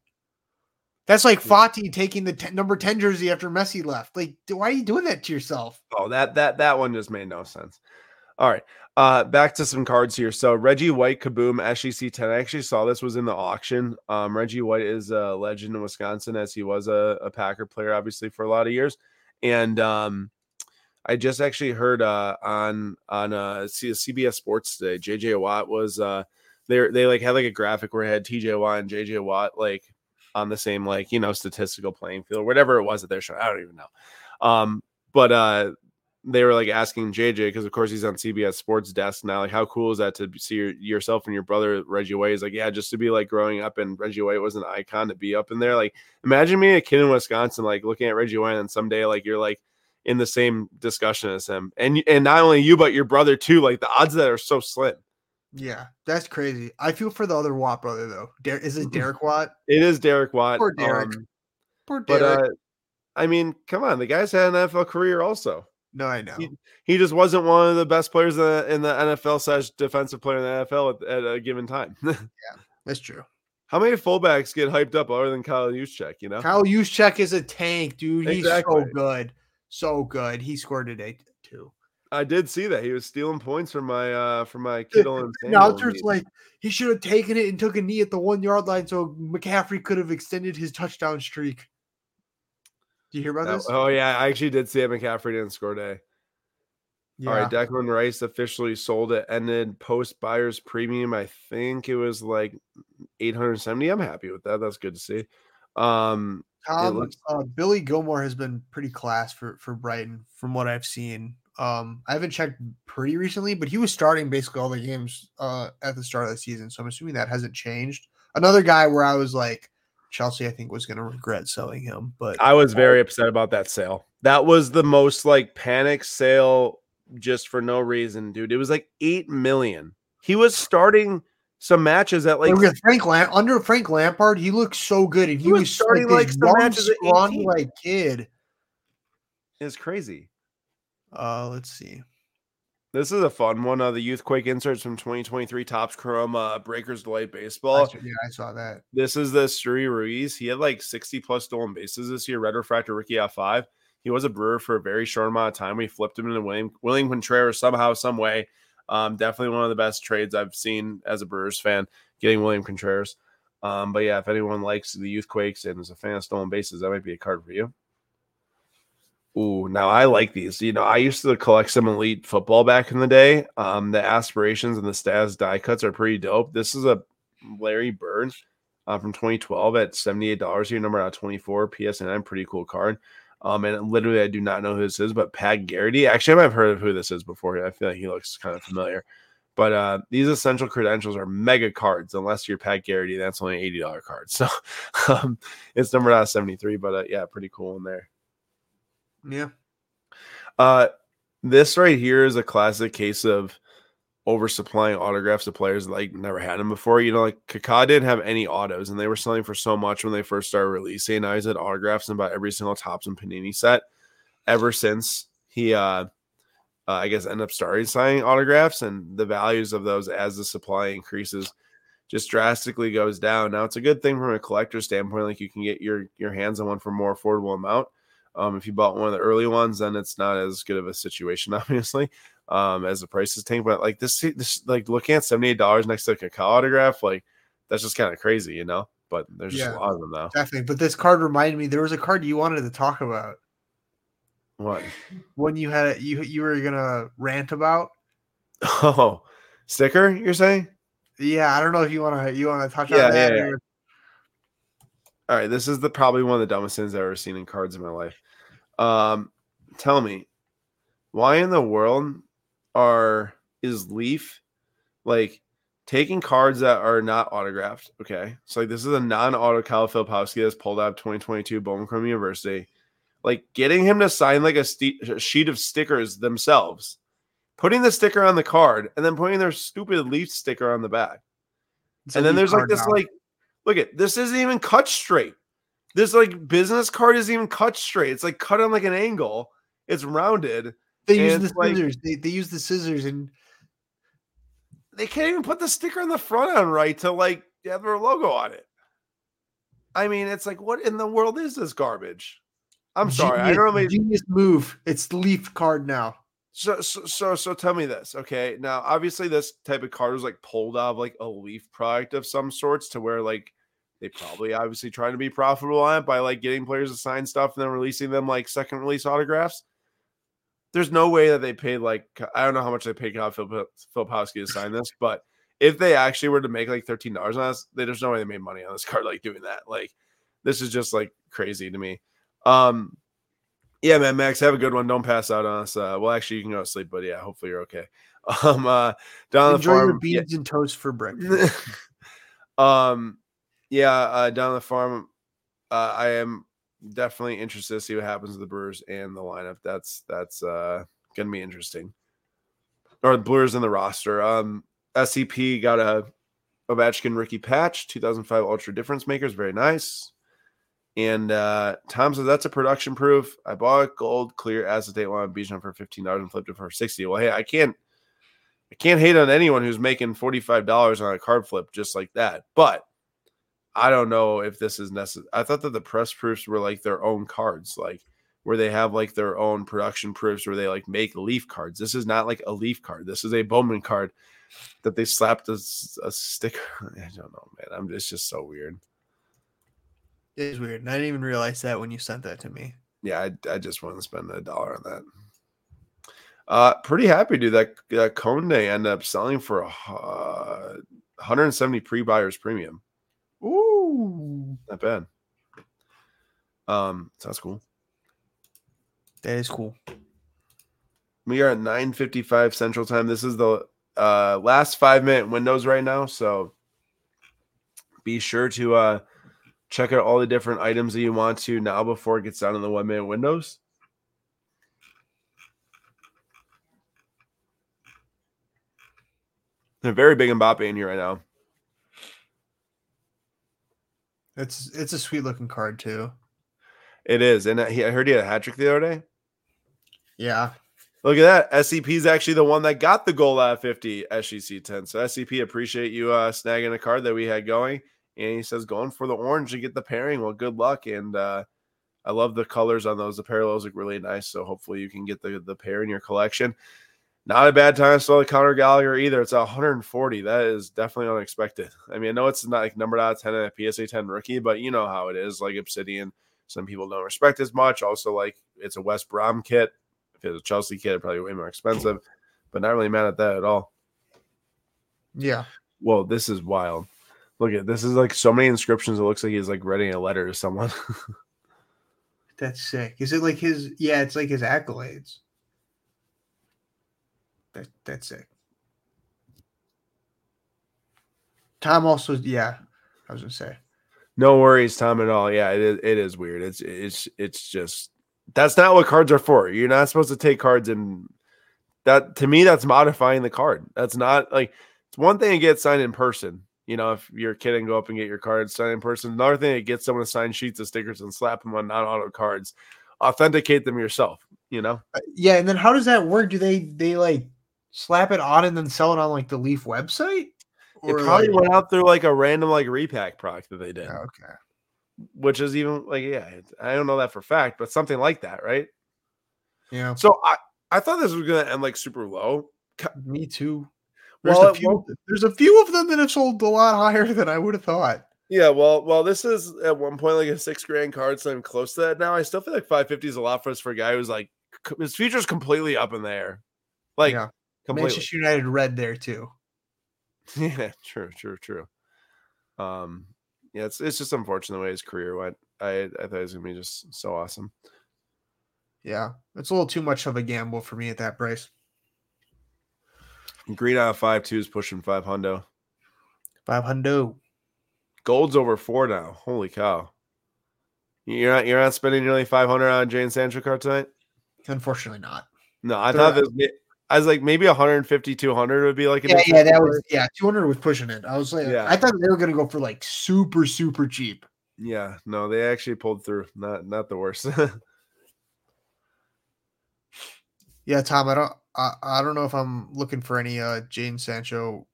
That's like Fati taking the 10, number ten jersey after Messi left. Like, why are you doing that to yourself? oh that that that one just made no sense. All right, uh, back to some cards here. So Reggie White, Kaboom, SGC ten. I actually saw this was in the auction. Um, Reggie White is a legend in Wisconsin, as he was a, a Packer player, obviously for a lot of years, and um. I just actually heard uh, on on uh, CBS Sports today. JJ Watt was uh, they they like had like a graphic where it had TJ Watt and JJ Watt like on the same like you know statistical playing field, whatever it was that they're showing. I don't even know. Um, but uh, they were like asking JJ because of course he's on CBS Sports desk now. Like, how cool is that to see your, yourself and your brother Reggie White? He's like, yeah, just to be like growing up and Reggie White was an icon to be up in there. Like, imagine me a kid in Wisconsin like looking at Reggie White and someday like you're like in the same discussion as him, and and not only you but your brother too. Like the odds that are so slim. Yeah, that's crazy. I feel for the other Watt brother though. Der- is it Derek Watt? It is Derek Watt. Poor Derek. um, Poor but Derek. uh, I mean, come on, the guy's had an NFL career also. no, I know. he- He just wasn't one of the best players in the, in the NFL slash defensive player in the NFL at, at a given time. Yeah, that's true. How many fullbacks get hyped up other than Kyle Juszczyk? You know, Kyle Juszczyk is a tank, dude. He's Exactly. so good, so good. He scored today too. I did see that he was stealing points from my uh from my Kittle and Announcers like he should have taken it and took a knee at the one yard line so McCaffrey could have extended his touchdown streak. Do you hear about That- this? oh yeah, I actually did see it. McCaffrey didn't score today. All right, Declan Rice officially sold it. Ended post buyer's premium. I think it was like 870. I'm happy with that. That's good to see. Um, Tom, looks- uh, Billy Gilmour has been pretty class for for Brighton from what I've seen. Um, I haven't checked pretty recently, but he was starting basically all the games uh, at the start of the season, so I'm assuming that hasn't changed. Another guy where I was like, Chelsea, I think was going to regret selling him, but I was very upset about that sale. That was the most like panic sale just for no reason, dude. It was like 8 million. He was starting some matches at like Frank Lam- under Frank Lampard, he looked so good, and he, He was was, starting, like, like, some matches at scrawny, 18. like kid. it's crazy. Uh, let's see. This is a fun one. Uh, the Youth Quake inserts from 2023 Topps Chrome uh, Breakers Delight Baseball. yeah, I saw that. This is the Esteury Ruiz. He had like 60 plus stolen bases this year. Red Refractor Ricky F5. He was a Brewer for a very short amount of time. We flipped him into William William Contreras somehow, some way. Um, definitely one of the best trades I've seen as a Brewers fan, getting William Contreras. Um, but yeah, if anyone likes the Youth Quakes and is a fan of stolen bases, that might be a card for you. Ooh, now I like these. You know, I used to collect some elite football back in the day. Um, the aspirations and the Staz die cuts are pretty dope. This is a Larry Bird uh, from 2012 at $78 here, number out 24 PSN. Pretty cool card. Um, and literally, I do not know who this is, but Pat Garrity. Actually, I might have heard of who this is before. I feel like he looks kind of familiar. But uh, these essential credentials are mega cards. Unless you're Pat Garrity, that's only an eighty dollar card. So um, it's numbered out seventy three. But uh, yeah, pretty cool in there. Yeah. Uh, this right here is a classic case of oversupplying autographs to players like never had them before. You know, like Kaká didn't have any autos, and they were selling for so much when they first started releasing. Now he's had autographs in about every single Topps and Panini set ever since he, uh, uh, I guess, ended up starting signing autographs, and the values of those as the supply increases just drastically goes down. Now it's a good thing from a collector standpoint, like you can get your your hands on one for more affordable amount. Um, if you bought one of the early ones, then it's not as good of a situation, obviously, um, as the prices tank. But like this, this like looking at seventy eight dollars next to a Kaká autograph, like that's just kind of crazy, you know. But there's just a lot of them now. Definitely. But this card reminded me there was a card you wanted to talk about. What? When you had you you were gonna rant about. Oh, sticker? You're saying? Yeah, I don't know if you wanna you wanna touch Yeah, on that. yeah, yeah. All right, this is the probably one of the dumbest things I've ever seen in cards in my life. Um, tell me, why in the world are is Leaf like taking cards that are not autographed? Okay, so like this is a non-auto Kyle Filipowski that's pulled out of 2022 Bowman Chrome University. Like getting him to sign like a, st- a sheet of stickers themselves, putting the sticker on the card, and then putting their stupid Leaf sticker on the back it's and then there's like this now. like look at this isn't even cut straight. This like business card isn't even cut straight. It's like cut on like an angle. It's rounded. They use the it's like- scissors. They, they use the scissors and they can't even put the sticker on the front on right to like have their logo on it. I mean it's like what in the world is this garbage? I'm sorry i genius- normally genius move. It's leaf card now. So, so so tell me this okay? Now obviously this type of card was like pulled out of like a leaf product of some sorts to where like they probably obviously trying to be profitable on it by like getting players to sign stuff and then releasing them like second release autographs. There's no way that they paid like i don't know how much they paid Kyle Filip- Filipowski to sign this but if they actually were to make like $13 on this there's no way they made money on this card like doing that. Like this is just like crazy to me. Um yeah, man, Max, have a good one. Don't pass out on us. Uh, well, actually, you can go to sleep, but yeah, hopefully you're okay. Um, uh, down on the Enjoy your farm, yeah, beans and toast for breakfast. um, yeah, uh, down on the farm, uh, I am definitely interested to see what happens to the Brewers and the lineup. That's that's uh gonna be interesting. Or the Brewers in the roster. Um, SCP got a Ovechkin rookie patch, 2005 Ultra Difference Makers, very nice. And uh, Tom says that's a production proof. I bought gold clear acetate line Bijan for fifteen dollars and flipped it for sixty. Well, hey, I can't, I can't hate on anyone who's making forty five dollars on a card flip just like that. But I don't know if this is necessary. I thought that the press proofs were like their own cards, like where they have like their own production proofs where they like make leaf cards. This is not like a leaf card. This is a Bowman card that they slapped a sticker. I don't know, man. I'm it's just so weird. It is weird. and I didn't even realize that when you sent that to me. yeah, I, I just want to spend a dollar on that. Uh, pretty happy, dude. That that Conde ended up selling for uh, 170 pre-buyers premium. Ooh, Not bad. Um, so that's cool. that is cool. We are at 9:55 Central Time. This is the uh last five minute windows right now, so be sure to uh check out all the different items that you want to now before it gets down in the one minute windows. They're very big Mbappe in here right now. It's it's a sweet looking card too. It is, and he, I heard he had a hat trick the other day. Yeah, Look at that. SCP is actually the one that got the goal at 50 SGC 10. So SCP appreciate you uh snagging a card that we had going. And he says going for the orange to get the pairing. Well, good luck. And uh I love the colors on those. The parallels look really nice. So hopefully you can get the the pair in your collection. Not a bad time to sell the Conor Gallagher either. It's 140. That is definitely unexpected. I mean, I know it's not like numbered out of 10 and a PSA 10 rookie, but you know how it is. Like Obsidian, some people don't respect as much. Also, like it's a West Brom kit. If it's a Chelsea kit, probably way more expensive, but not really mad at that at all. Yeah. Well, this is wild. Look at this is like so many inscriptions. It looks like he's like writing a letter to someone. That's sick. Is it like his? Yeah, it's like his accolades. That that's sick. Tom also, yeah, I was gonna say. no worries, Tom, at all. Yeah, it is, it is weird. It's it's it's just that's not what cards are for. You're not supposed to take cards and that to me that's modifying the card. That's not like it's one thing to get signed in person. You know, if you're a kid and go up and get your cards signed in person. Another thing to get someone to sign sheets of stickers and slap them on non-auto cards. Authenticate them yourself. You know. Uh, yeah, and then how does that work? Do they they like slap it on and then sell it on like the Leaf website? It probably like, went out through like a random like repack product that they did, okay. which is even like yeah, I don't know that for fact, but something like that, right? Yeah, So I I thought this was gonna end like super low. me too. There's Well, a few. There's a few of them that have sold a lot higher than I would have thought. Yeah, well, well, this is at one point like a six grand card, so I'm close to that now. I still feel like 550 is a lot for us for a guy who's like his future's completely up in the air, like yeah, completely. Manchester United red there too. Yeah, true, true, true. Um, yeah, it's it's just unfortunate the way his career went. I I thought it was gonna be just so awesome. Yeah, it's a little too much of a gamble for me at that price. Green out of five two is pushing five hundo. Five hundo. Gold's over four now. Holy cow! You're not you're not spending nearly 500 on a Jadon Sancho card tonight. Unfortunately, not. No, I They're thought not- this. I was like maybe 150, 200 would be like Yeah, yeah, that was yeah. Two hundred was pushing it. I was like, Yeah. I thought they were gonna go for like super, super cheap. Yeah, no, they actually pulled through. Not not the worst. Yeah, Tom, I don't, I, I don't know if I'm looking for any uh Jadon Sancho,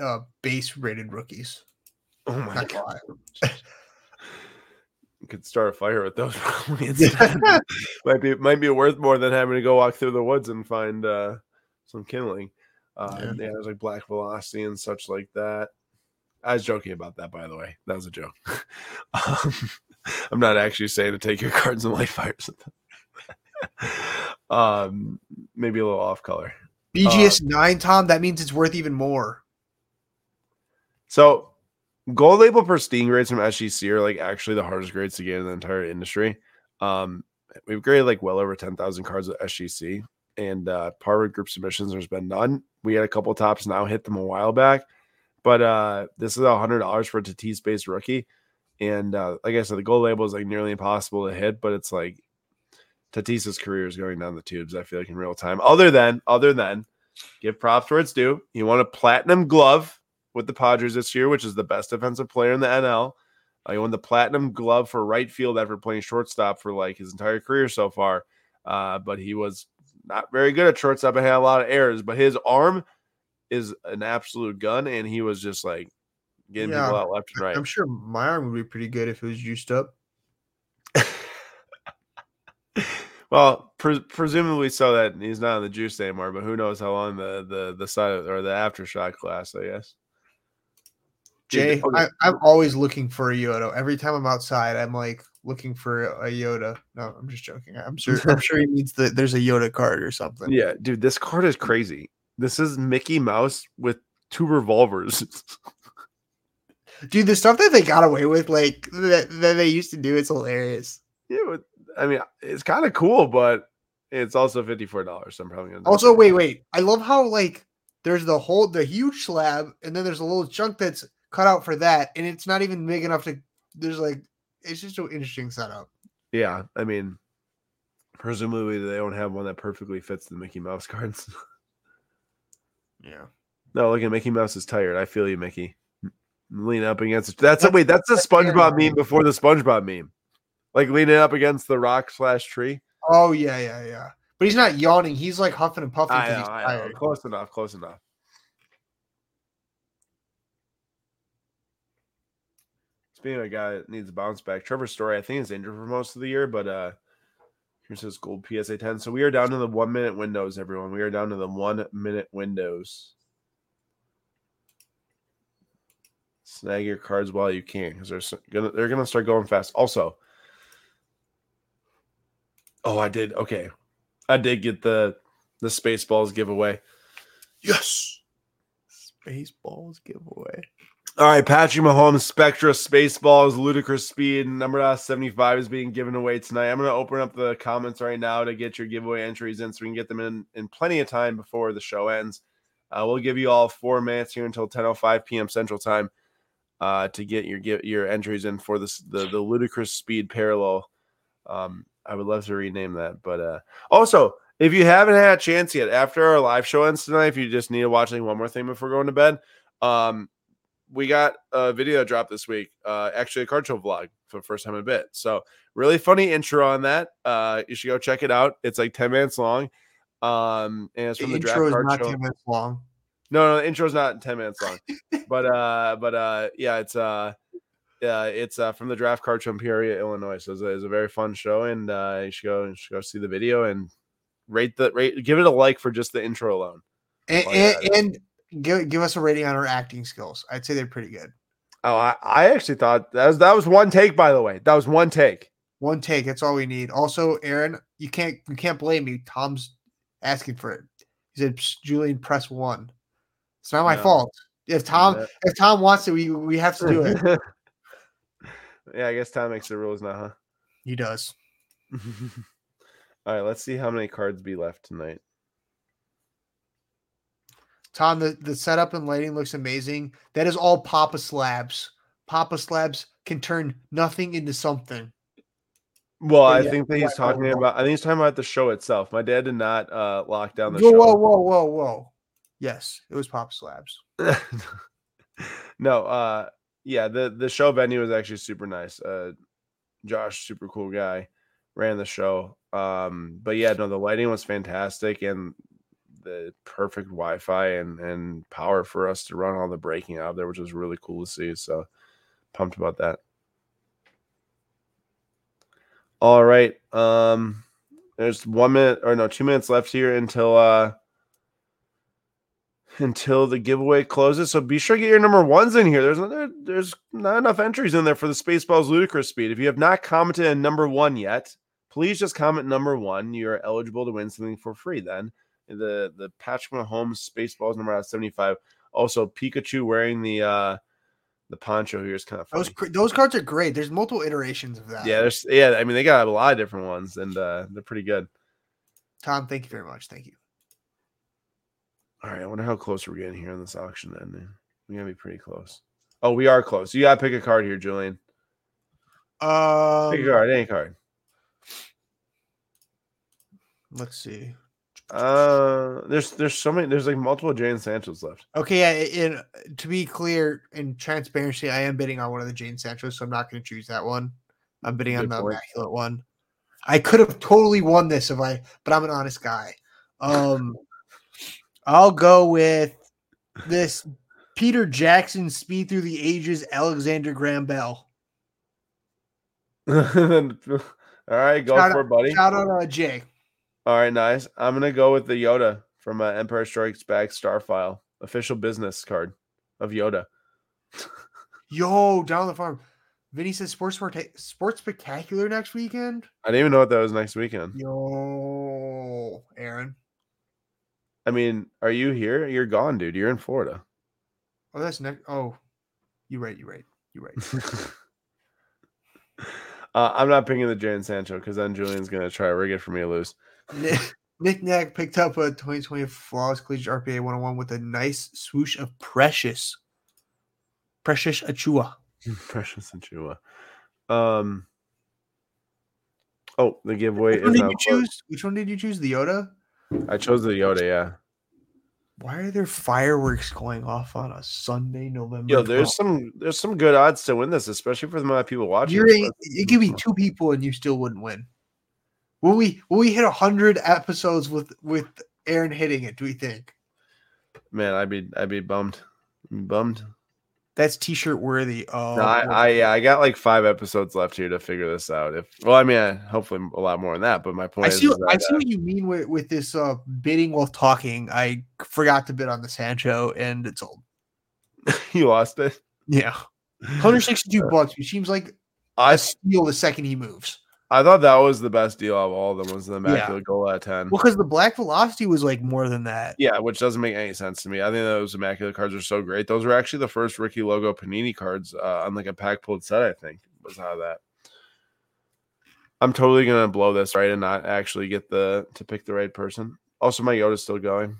uh base rated rookies. oh my Not god, you could start a fire with those. probably instead. might be might be worth more than having to go walk through the woods and find uh some kindling. Uh, Yeah. yeah. there's like black velocity and such like that. I was joking about that, by the way. That was a joke. um, I'm not actually saying to take your cards and light fires. um, maybe a little off color. BGS nine, Tom. That means it's worth even more. So gold label pristine grades from SGC are like actually the hardest grades to get in the entire industry. Um, we've graded like well over 10,000 cards at SGC and uh Harvard group submissions, there's been none. We had a couple Topps Now hit them a while back, but uh this is a hundred dollars for a Tatis based rookie. And uh like I said, the gold label is like nearly impossible to hit, but it's like Tatis's career is going down the tubes, I feel like in real time. Other than, other than give props where it's due. He won a platinum glove with the Padres this year, which is the best defensive player in the NL. Uh, he won the platinum glove for right field after playing shortstop for like his entire career so far. Uh, but he was not very good at shortstop and had a lot of errors. But his arm is an absolute gun, and he was just like getting Yeah. people out left and right. I'm sure my arm would be pretty good if it was juiced up. Well, pres presumably so that he's not on the juice anymore, but who knows how long the the the side of, or the aftershock lasts, I guess. Jay, I, I'm always looking for a Yoda. Every time I'm outside, I'm like looking for a Yoda. No, I'm just joking. I'm sure. I'm sure he needs that there's a Yoda card or something. Yeah, dude, this card is crazy. This is Mickey Mouse with two revolvers. Dude, the stuff that they got away with, like that, that they used to do, it's hilarious. yeah, but, I mean, it's kind of cool, but it's also fifty four dollars. So I'm probably gonna. Also, wait, wait. I love how like there's the whole the huge slab, and then there's a little chunk that's cut out for that, and it's not even big enough to. There's like it's just an interesting setup. Yeah, I mean, presumably they don't have one that perfectly fits the Mickey Mouse cards. Yeah. no, look at Mickey Mouse is tired. I feel you, Mickey. Lean up against. That's, a wait. That's the. SpongeBob meme before the SpongeBob meme. Like leaning up against the rock slash tree. Oh yeah, yeah, yeah. But he's not yawning. He's like huffing and puffing I know, I know. Close enough. Close enough. Speaking of a guy that needs a bounce back, Trevor Story, I think is injured for most of the year, but uh here's his gold PSA 10. So we are down to the one minute windows, everyone. We are down to the one minute windows. Snag your cards while you can because they're gonna they're gonna start going fast. Also, oh, I did okay. I did get the the Spaceballs giveaway. Yes, Spaceballs giveaway. All right, Patrick Mahomes Spectra Spaceballs Ludicrous Speed number 75 is being given away tonight. I'm going to open up the comments right now to get your giveaway entries in so we can get them in in plenty of time before the show ends. Uh, we'll give you all four minutes here until 10:05 p.m. Central Time uh, to get your get your entries in for this the the Ludicrous Speed Parallel. Um, I would love to rename that, but uh, also if you haven't had a chance yet after our live show ends tonight, if you just need to watch like one more thing before going to bed, um, we got a video drop this week. Uh, actually, a card show vlog for the first time in a bit. So really funny intro on that. Uh, you should go check it out. It's like ten minutes long. Um, and it's from the, the draft card not show. Ten minutes long. No, no, the intro's not ten minutes long. but uh, but uh, yeah, it's uh, yeah, it's uh from the draft card from Peoria, Illinois. So it's a, it's a very fun show, and uh, you should go you should go see the video and rate the rate. Give it a like for just the intro alone. And, and, and give give us a rating on our acting skills. I'd say they're pretty good. Oh, I, I actually thought that was that was one take. By the way, that was one take. One take. That's all we need. Also, Aaron, you can't you can't blame me. Tom's asking for it. He said, "Julian, press one." It's not my no. fault. If Tom if Tom wants it, we we have to do it. yeah, I guess Tom makes the rules now, huh? He does. all right, let's see how many cards be left tonight. Tom, the, the setup and lighting looks amazing. That is all Papa Slabs. Papa Slabs can turn nothing into something. Well, I yeah, think that he's talking about. I think he's talking about the show itself. My dad did not uh, lock down the whoa, show. Whoa, whoa, whoa, whoa! Yes, it was Papa Slabs. no, uh, yeah, the the show venue was actually super nice. Uh, Josh, super cool guy, ran the show. Um, but yeah, no, the lighting was fantastic, and the perfect Wi-Fi and and power for us to run all the breaking out there, which was really cool to see. So pumped about that. All right. Um there's one minute or no, two minutes left here until uh until the giveaway closes. So be sure to get your number ones in here. There's there, there's not enough entries in there for the Spaceballs Ludicrous Speed. If you have not commented on number one yet, please just comment number one. You're eligible to win something for free then the the Patrick Mahomes Spaceballs number out 75. Also, Pikachu wearing the uh the poncho here is kind of funny. those those cards are great. There's multiple iterations of that. Yeah, there's yeah. I mean, they got a lot of different ones, and uh they're pretty good. Tom, thank you very much. Thank you. All right, I wonder how close we're getting here in this auction. Then we're gonna be pretty close. Oh, we are close. You gotta pick a card here, Julian. Um, pick a card, any card. Let's see. Uh, there's there's so many. There's like multiple Jadon Sanchos left. Okay, yeah. And to be clear in transparency, I am bidding on one of the Jadon Sanchos, so I'm not going to choose that one. I'm bidding Good on the point. immaculate one. I could have totally won this if I, but I'm an honest guy. Um, I'll go with this Peter Jackson speed through the ages Alexander Graham Bell. All right, go shout for out, it, buddy. Shout out uh, Jay. All right, nice. I'm gonna go with the Yoda from uh, Empire Strikes Back Starfile official business card of Yoda. Yo, down the farm. Vinny says sports sports spectacular next weekend. I didn't even know what that was next weekend. Yo, Aaron. I mean, are you here? You're gone, dude. You're in Florida. Oh, that's next. Oh, you're right. You're right. You're right. uh, I'm not picking the Jadon Sancho because then Julian's gonna try to rig it for me to lose. Nick, Nick Nack picked up a 2020 Flawless Collegiate RPA 101 with a nice swoosh of Precious. Precious Achiuwa. Precious Achiuwa. Um. Oh, the giveaway Which one did you choose? Which one did you choose? The Yoda. I chose the Yoda. Yeah. Why are there fireworks going off on a Sunday, November? Yo, there's 12th? some there's some good odds to win this, especially for the amount of people watching. You're a, it could be two people and you still wouldn't win. Will we will we hit hundred episodes with with Aaron hitting it? Do we think? Man, I'd be I'd be bummed. bummed. That's t-shirt worthy. Oh, No, I, I I got like five episodes left here to figure this out. If well, I mean, uh, hopefully a lot more than that. But my point I see. is What, I see what you mean with, with this uh, bidding while talking. I forgot to bid on the Sancho, and it's sold. uh, you lost it. Yeah, 162 bucks, which seems like I steal the second he moves. I thought that was the best deal of all of them was the Yeah. immaculate goal at ten. Well, because the Black Velocity was like more than that. Yeah, which doesn't make any sense to me. I think those immaculate cards are so great. Those were actually the first Ricky logo Panini cards uh, on like a pack pulled set. I think was out of that. I'm totally gonna blow this right and not actually get the to pick the right person. Also, my Yoda's still going.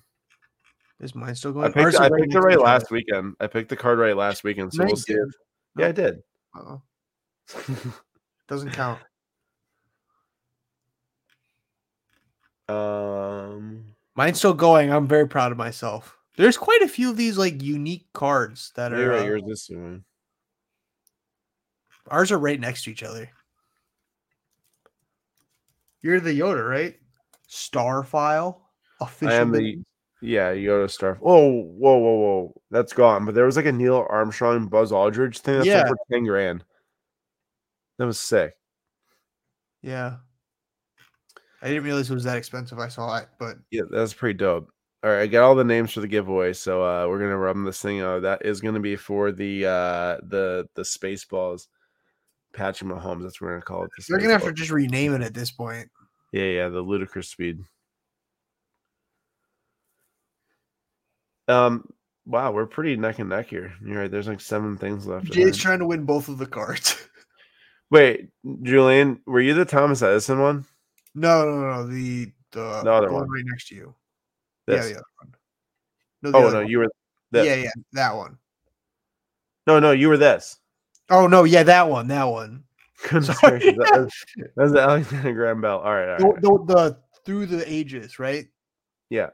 Is mine still I going? picked, I picked the right last weekend. I picked the card right last weekend, so No, we'll see. If, yeah, I did. Uh-oh. Doesn't count. um, Mine's still going. I'm very proud of myself. There's quite a few of these like unique cards that you're right. uh, Yours this one. ours are right next to each other. You're the Yoda, right? Star file. Official. I am the yeah Yoda star. Oh, whoa, whoa, whoa! That's gone. But there was like a Neil Armstrong, Buzz Aldridge thing. That's Yeah. yeah. for ten grand. That was sick. Yeah. I didn't realize it was that expensive. I saw it, but Yeah, that's pretty dope. All right, I got all the names for the giveaway, so uh, we're gonna run this thing out. That is gonna be for the uh, the the Spaceballs, Patrick Mahomes. That's what we're gonna call it. The they're gonna have to just rename it at this point. Yeah, yeah, the ludicrous speed. Um, wow, we're pretty neck and neck here. You're right. There's like seven things left. Jay's trying to win both of the cards. Wait, Julian, were you the Thomas Edison one? No, no, no. The the, The other one. right next to you. This. Yeah, the other one. No, the oh no, one. you were. This. Yeah, yeah, that one. No, no, you were this. Oh no, yeah, that one, that one. Goodness gracious, that was, the Alexander Graham Bell. All right, all right. The, the, the through the ages, right? Yeah.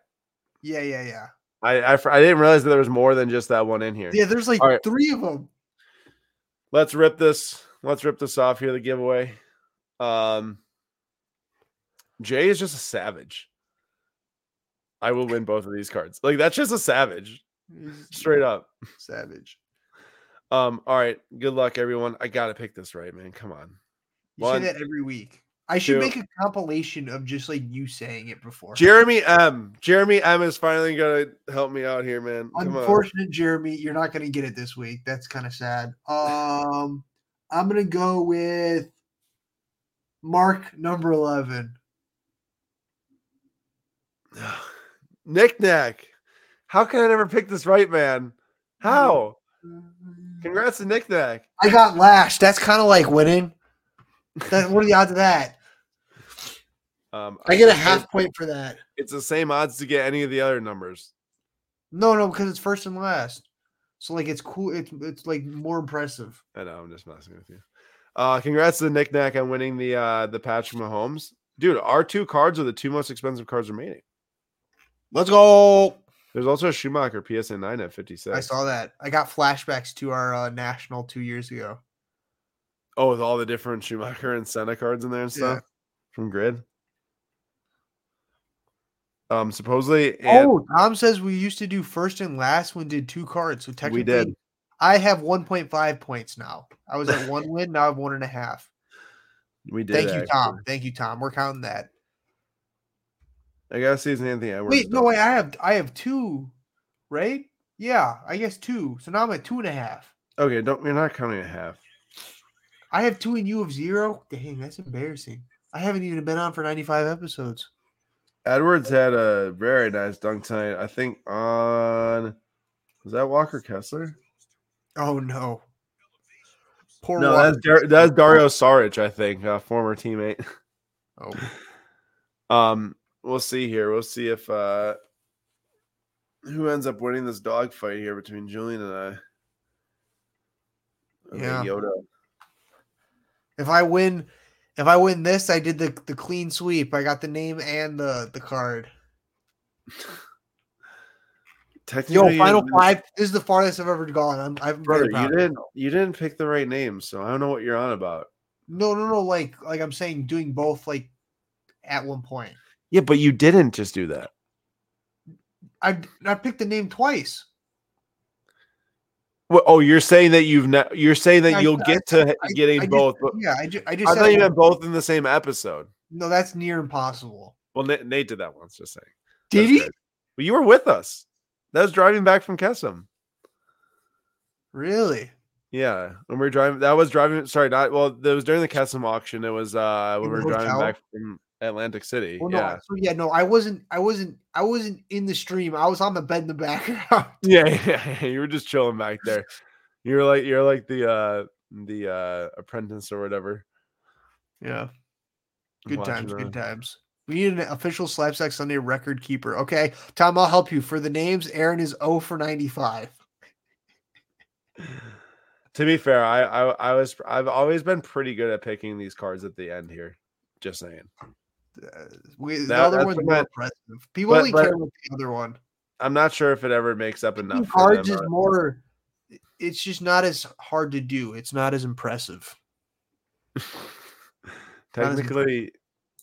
Yeah, yeah, yeah. I, I I didn't realize that there was more than just that one in here. Yeah, there's like right. three of them. Let's rip this. Let's rip this off here. The giveaway. Um, Jay is just a savage. I will win both of these cards. Like that's just a savage, straight up. savage. Um. All right. Good luck, everyone. I gotta pick this right, man. Come on. You One, say that every week. I should two. make a compilation of just like you saying it before. Jeremy M. Jeremy M. is finally gonna help me out here, man. Come on. Jeremy, you're not going to get it this week. That's kind of sad. Um, I'm going to go with Mark number eleven. Nick Nack. How can I never pick this right, man? How? Congrats to Nick Nack. I got lashed. That's kind of like winning. That, what are the odds of that? Um, I get a half point for that. It's the same odds to get any of the other numbers. No, no, because it's first and last. So like it's cool. It's it's like more impressive. I know, I'm just messing with you. Uh, congrats to Nick Nack on winning the uh the patch Patrick Mahomes. Dude, our two cards are the two most expensive cards remaining. Let's go. There's also a Schumacher PSA 9 at 56. I saw that. I got flashbacks to our uh, national two years ago. Oh, with all the different Schumacher and Senna cards in there and Yeah. stuff from grid. Um, supposedly, and Oh, Tom says we used to do first and last when did two cards. So technically, we did. I have 1.5 points now. I was at one win. Now I have one and a half. We did. Thank you, Tom. Thank you, Tom. We're counting that. I gotta see Anthony Edwards. Wait, no, wait. I have I have two, right? Yeah, I guess two. So now I'm at two and a half. Okay, don't you're not counting a half. I have two and you have zero. Dang, that's embarrassing. I haven't even been on for 95 episodes. Edwards had a very nice dunk tonight. I think on was that Walker Kessler? Oh no. Poor No, Walker. that's Dar- that's Dario Saric, I think, a former teammate. Oh, Um, we'll see here. We'll see if uh who ends up winning this dogfight here between Julian and I. I Yeah. Yoda. if I win, if I win this, I did the the clean sweep. I got the name and the the card. Yo, final five. This is the farthest I've ever gone. I'm I'm brother. very proud. You didn't. You didn't pick the right name, so I don't know what you're on about. No, no, no. Like like I'm saying, doing both like at one point. Yeah, but you didn't just do that. I I picked the name twice. Well, oh, you're saying that you've ne- you're saying that I- you'll I- get to I- getting just- both. but Yeah, I, ju- I just I thought you meant both in the same episode. no, that's near impossible. Well, Nate, Nate did that once. Just saying. Did That's he? Well, you were with us. That was driving back from Kesem. Really? Yeah, when we were driving, that was driving. Sorry, not well. That was during the Kesem auction. It was uh when In we were driving hotel? back from Atlantic City. Well, no. yeah. So yeah, no, I wasn't. I wasn't. I wasn't in the stream. I was on the bed in the background. yeah, yeah, You were just chilling back there. You're like you're like the uh the uh apprentice or whatever. Yeah. Good times, good times. We need an official SlabStox Sunday record keeper. Okay, Tom, I'll help you. For the names, Aaron is 0 for 95. To be fair, I, I I was I've always been pretty good at picking these cards at the end here. Just saying. Uh, we, the That- other one's more impressive. People but- only but- care about the other one. I'm not sure if it ever makes up enough. For cards is uh, more. It's just not as hard to do. It's not as impressive. technically,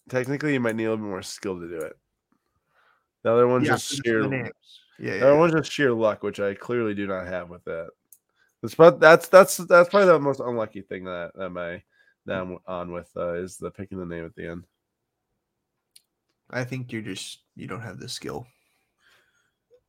technically, you might need a little bit more skill to do it. The other one's Yeah, just sheer. names. Yeah, The yeah. other one's just sheer luck, which I clearly do not have with that. That's but that's that's that's probably the most unlucky thing that that my that I'm on with uh, is the picking the name at the end. I think you're just you don't have the skill.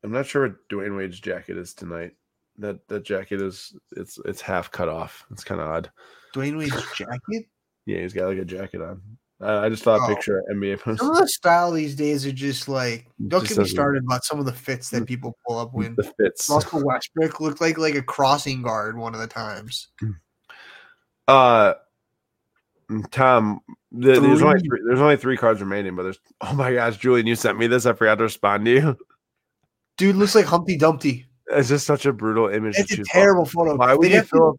I'm not sure what Dwyane Wade's jacket is tonight. That that jacket is it's it's half cut off. It's kind of odd. Dwyane Wade's jacket. Yeah, he's got like a jacket on. I, I just saw a Oh. picture of NBA post. Some of the style these days are just like. Don't Just get me started about some of the fits that people pull up when The fits. Russell Westbrook looked like like a crossing guard one of the times. Uh, mm, Tom, the, there's only Three. there's only three cards remaining, but there's oh my gosh, Julian, you sent me this. I forgot to respond to you. Dude looks like Humpty Dumpty. It's just such a brutal image. It's a terrible photo. Why would they, you fill up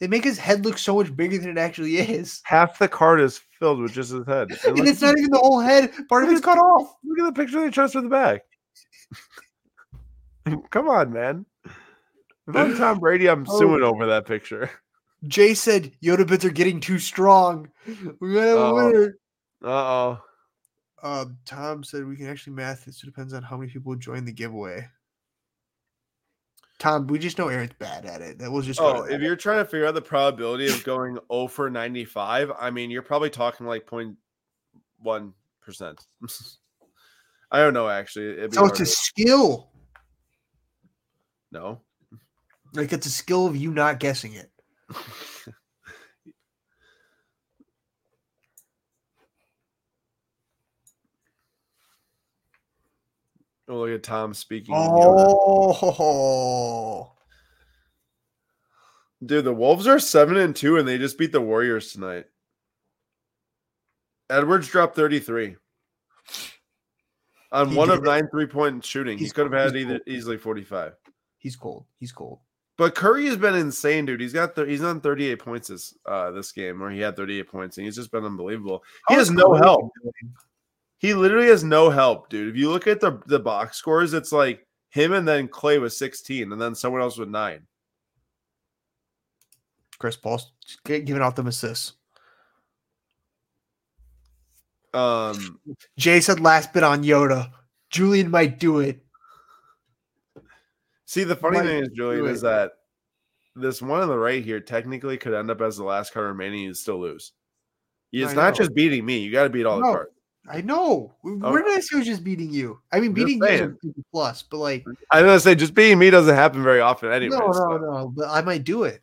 they make his head look so much bigger than it actually is. half the card is filled with just his head? And it's not even the whole head. Part of it's cut off. look at the picture they chose for the back. Come on, man. If I'm Tom Brady, I'm Oh. suing over that picture. Jay said Yoda bits are getting too strong. We gotta have a Uh-oh. winner. Uh oh. Uh, Tom said we can actually math this. It depends on how many people join the giveaway. Tom, we just know Aaron's bad at it. That was just. Oh, if you're trying to figure out the probability of going 0 for 95, I mean, you're probably talking like 0.1%. I don't know, actually. So it's a skill. no. Like it's a skill of you not guessing it. Oh, look at Tom speaking. Oh, Dude, the Wolves are 7 and 2, and they just beat the Warriors tonight. Edwards dropped 33 on He one of did it. nine three point shooting. He He's could have had either easily 45. he's cold. He's cold. But Curry has been insane, dude. He's got th- he's on 38 points this uh this game, where he had 38 points, and he's just been unbelievable. He has no help. He literally has no help, dude. If you look at the the box scores, it's like him and then Clay with 16, and then someone else with nine. Chris Paul's giving out them assists. Um, Jay said last bit on Yoda. Julian might do it. See, the funny Might thing is, Julian, is that this one on the right here technically could end up as the last card remaining and still lose. It's I not know. just beating me; you got to beat all the cards. I know. Oh. Where did I say was just beating you? I mean, beating you is a plus, but like, I was gonna say just beating me doesn't happen very often, anyway. no, no, so- no. But I might do it.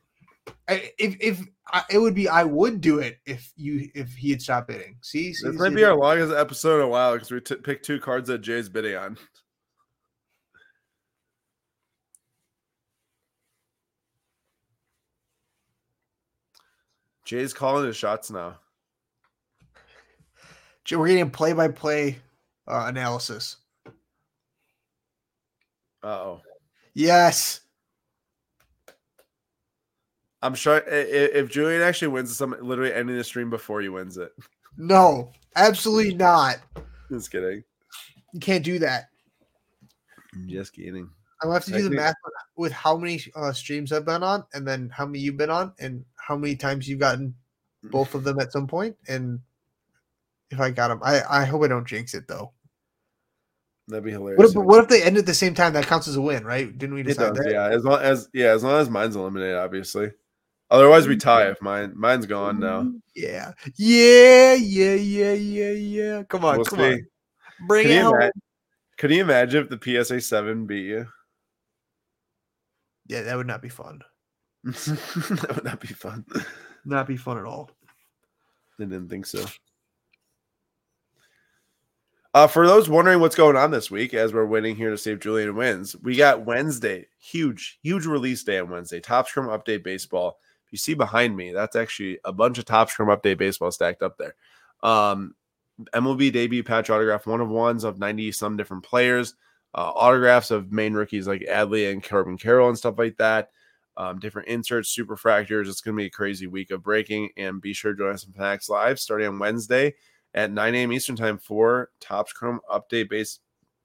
I, if if I, it would be, I would do it if you if he had stopped bidding. See, see This see might the be our longest episode in a while because we t- picked two cards that Jay's bidding on. Jay's calling his shots now. Jay, We're getting play by play analysis. Uh oh. Yes. I'm sure i- i- if Julian actually wins this, I'm literally ending the stream before he wins it. No. Absolutely not. Just kidding. You can't do that. I'm just kidding. I'm gonna have to do the math with- with how many uh, streams I've been on, and then how many you've been on, and how many times you've gotten mm. both of them at some point, and if I got them, I I hope I don't jinx it though. That'd be hilarious. What if, what if they end at the same time? That counts as a win, right? Didn't we decide does, that? yeah. As long as yeah, as long as mine's eliminated, obviously. Otherwise, we tie if mine mine's gone now. Yeah, yeah, yeah, yeah, yeah, yeah. Come on, We'll come see. on, bring Can it home. ima- can you imagine if the PSA seven beat you? Yeah, that would not be fun. that would not be fun. Not be fun at all. I didn't think so. Uh, for those wondering what's going on this week, as we're waiting here to see if Julian wins, we got Wednesday, huge, huge release day on Wednesday. Topps Chrome Update Baseball. If you see behind me, that's actually a bunch of Topps Chrome Update Baseball stacked up there. Um, MLB debut patch autograph, one of ones of 90 some different players, uh, autographs of main rookies like Adley and Corbin Carroll and stuff like that. Um, different inserts, superfractors. It's going to be a crazy week of breaking. And be sure to join us in Fanatics Live starting on Wednesday at 9 a.m. Eastern Time for Topps Chrome Update base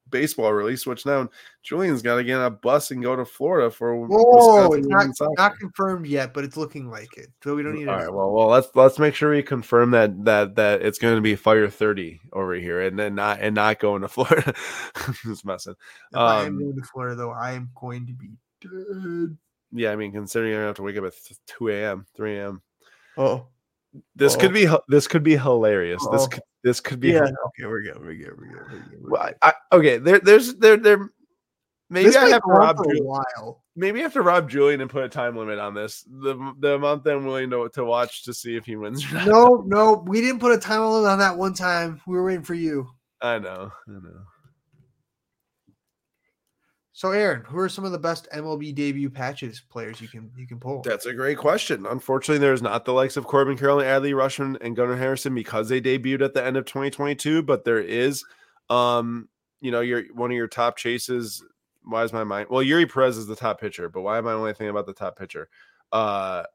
baseball release. Which now Julian's got to get on a bus and go to Florida for Wisconsin it's not, not confirmed yet, but it's looking like it. So we don't need All right, well, well, let's let's make sure we confirm that that that it's going to be fire thirty over here, and then not and not going to Florida. Just messing. if I am um, going to Florida, though, I am going to be dead. Yeah, I mean, considering you're have to wake up at two a.m., three a.m. Oh, This Uh-oh. could be this could be hilarious. This Uh-oh. could, this could be. yeah. Okay, we're good. We're good. We're good. We're good. Well. I, I- okay, there, there's there there. Maybe This I have to rob. a while. maybe I have to rob Julian and put a time limit on this. The the amount that I'm willing to, to watch to see if he wins. No, no, we didn't put a time limit on that one time. We were waiting for you. I know. I know. So, Aaron, who are some of the best MLB debut patches players you can you can pull? That's a great question. Unfortunately, there's not the likes of Corbin Carroll Adley Rutschman and Gunnar Henderson because they debuted at the end of 2022. But there is, um, you know, your one of your top chases. Why is my mind? Well, Eury Perez is the top pitcher, but why am I only thinking about the top pitcher? Uh,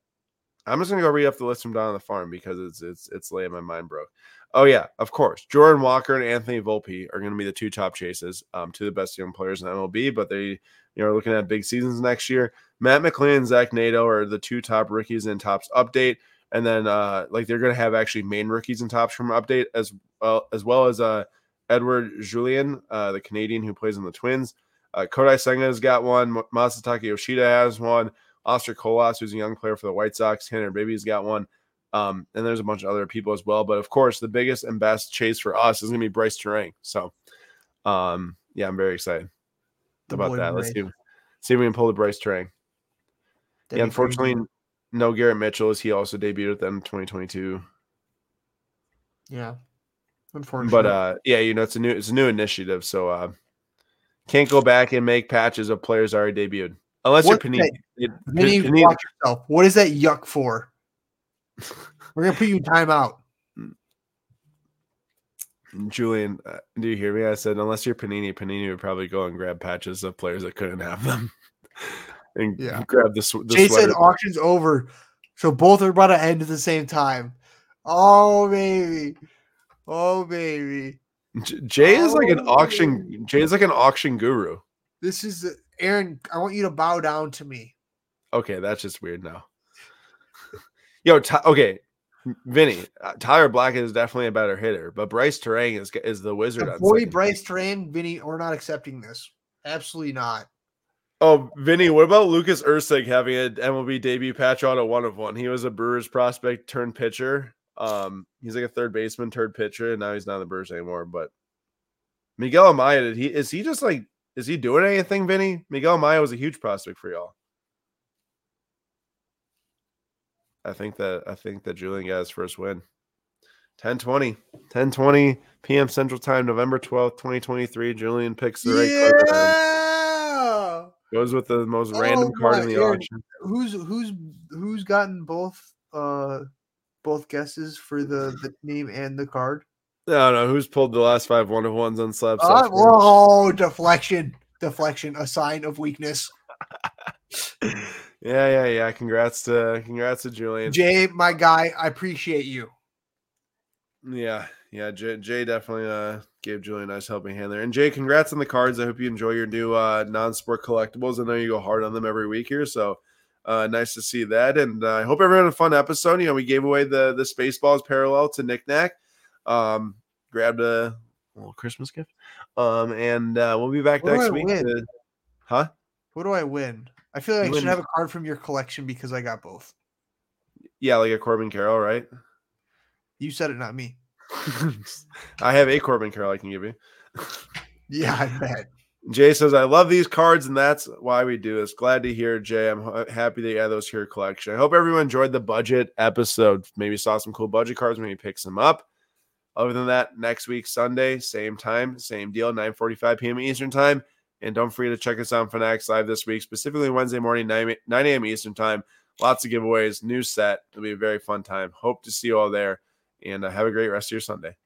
I'm just gonna go read off the list from down on the farm because it's it's it's laying my mind broke. Oh yeah, of course. Jordan Walker and Anthony Volpe are going to be the two top chases, um, two of the best young players in MLB. But they, you know, are looking at big seasons next year. Matt McLain and Zach Neto are the two top rookies in Topps update, and then uh, like they're going to have actually main rookies in Topps from update as well as well as uh, Edouard Julien, uh, the Canadian who plays in the Twins. Uh, Kodai Senga has got one. Masataka Yoshida has one. Oscar Colas, who's a young player for the White Sox. Tanner Bibee's got one. Um, and there's a bunch of other people as well. But of course, the biggest and best chase for us is going to be Bryce Turang. So, um, yeah, I'm very excited about boy that. Let's see, see if we can pull the Bryce Turang. Yeah, be crazy. unfortunately, no Garrett Mitchell as he also debuted at the end of 2022. yeah. Unfortunately, But uh, yeah, you know, it's a new it's a new initiative, so uh, can't go back and make patches of players already debuted unless What's you're Panini. that? Panini- watch yourself. What is that yuck for? We're gonna put you in timeout. Julian, uh, do you hear me? I said unless you're Panini, Panini would probably go and grab patches of players that couldn't have them, and Yeah. grab the, sw- the Jay said sweater. auction's over, so both are about to end at the same time. Oh baby, oh baby, J- Jay is like an Oh. auction. Jay is like an auction guru. this is Aaron. I want you to bow down to me. Okay, that's just weird now. Yo, Ty- okay, Vinny, uh, Tyler Black is definitely a better hitter, but Bryce Turang is is the wizard. on Boy, Bryce. Terrain, Vinny, we're not accepting this. Absolutely not. Oh, Vinny, what about Lucas Erceg having an MLB debut patch on a one of one? He was a Brewers prospect turned pitcher. Um, he's like a third baseman turned pitcher, and now he's not in the Brewers anymore. But Miguel Amaya, did he is he just like is he doing anything, Vinny? Miguel Amaya was a huge prospect for y'all. I think that I think that Julian got his first win. 1020, 1020 p.m. Central Time, November 12th, 2023. Julian picks the right card. Yeah. Goes with the most random Oh card in the Aaron. auction. Who's who's who's gotten both uh both guesses for the the name and the card? I don't know who's pulled the last five one of ones on slab. Uh, whoa, deflection, deflection, a sign of weakness. yeah, yeah, yeah. Congrats to congrats to Julian. Jay, my guy, I appreciate you. yeah, yeah. Jay, Jay definitely uh gave Julian a nice helping hand there. And Jay, congrats on the cards. I hope you enjoy your new uh non-sport collectibles. I know you go hard on them every week here, so uh nice to see that. And uh, I hope everyone had a fun episode. You know, we gave away the the Spaceballs parallel to Knick Knack. Um, grabbed a a little Christmas gift. Um, and uh, we'll be back What next week. to- huh? What do I win? I feel like You I should have a card from your collection because I got both. Yeah, like a Corbin Carroll, right? You said it, not me. I have a Corbin Carroll I can give you. Yeah, I bet. Jay says, I love these cards, and that's why we do this. Glad to hear, Jay. I'm happy that you have those to your collection. I hope everyone enjoyed the budget episode. Maybe saw some cool budget cards, maybe pick some up. Other than that, next week, Sunday, same time, same deal, 9 45 p.m. Eastern time. And don't forget to check us out on Fanatics Live this week, specifically Wednesday morning, 9, 9 a.m. Eastern time. Lots of giveaways, new set. It'll be a very fun time. Hope to see you all there. And uh, have a great rest of your Sunday.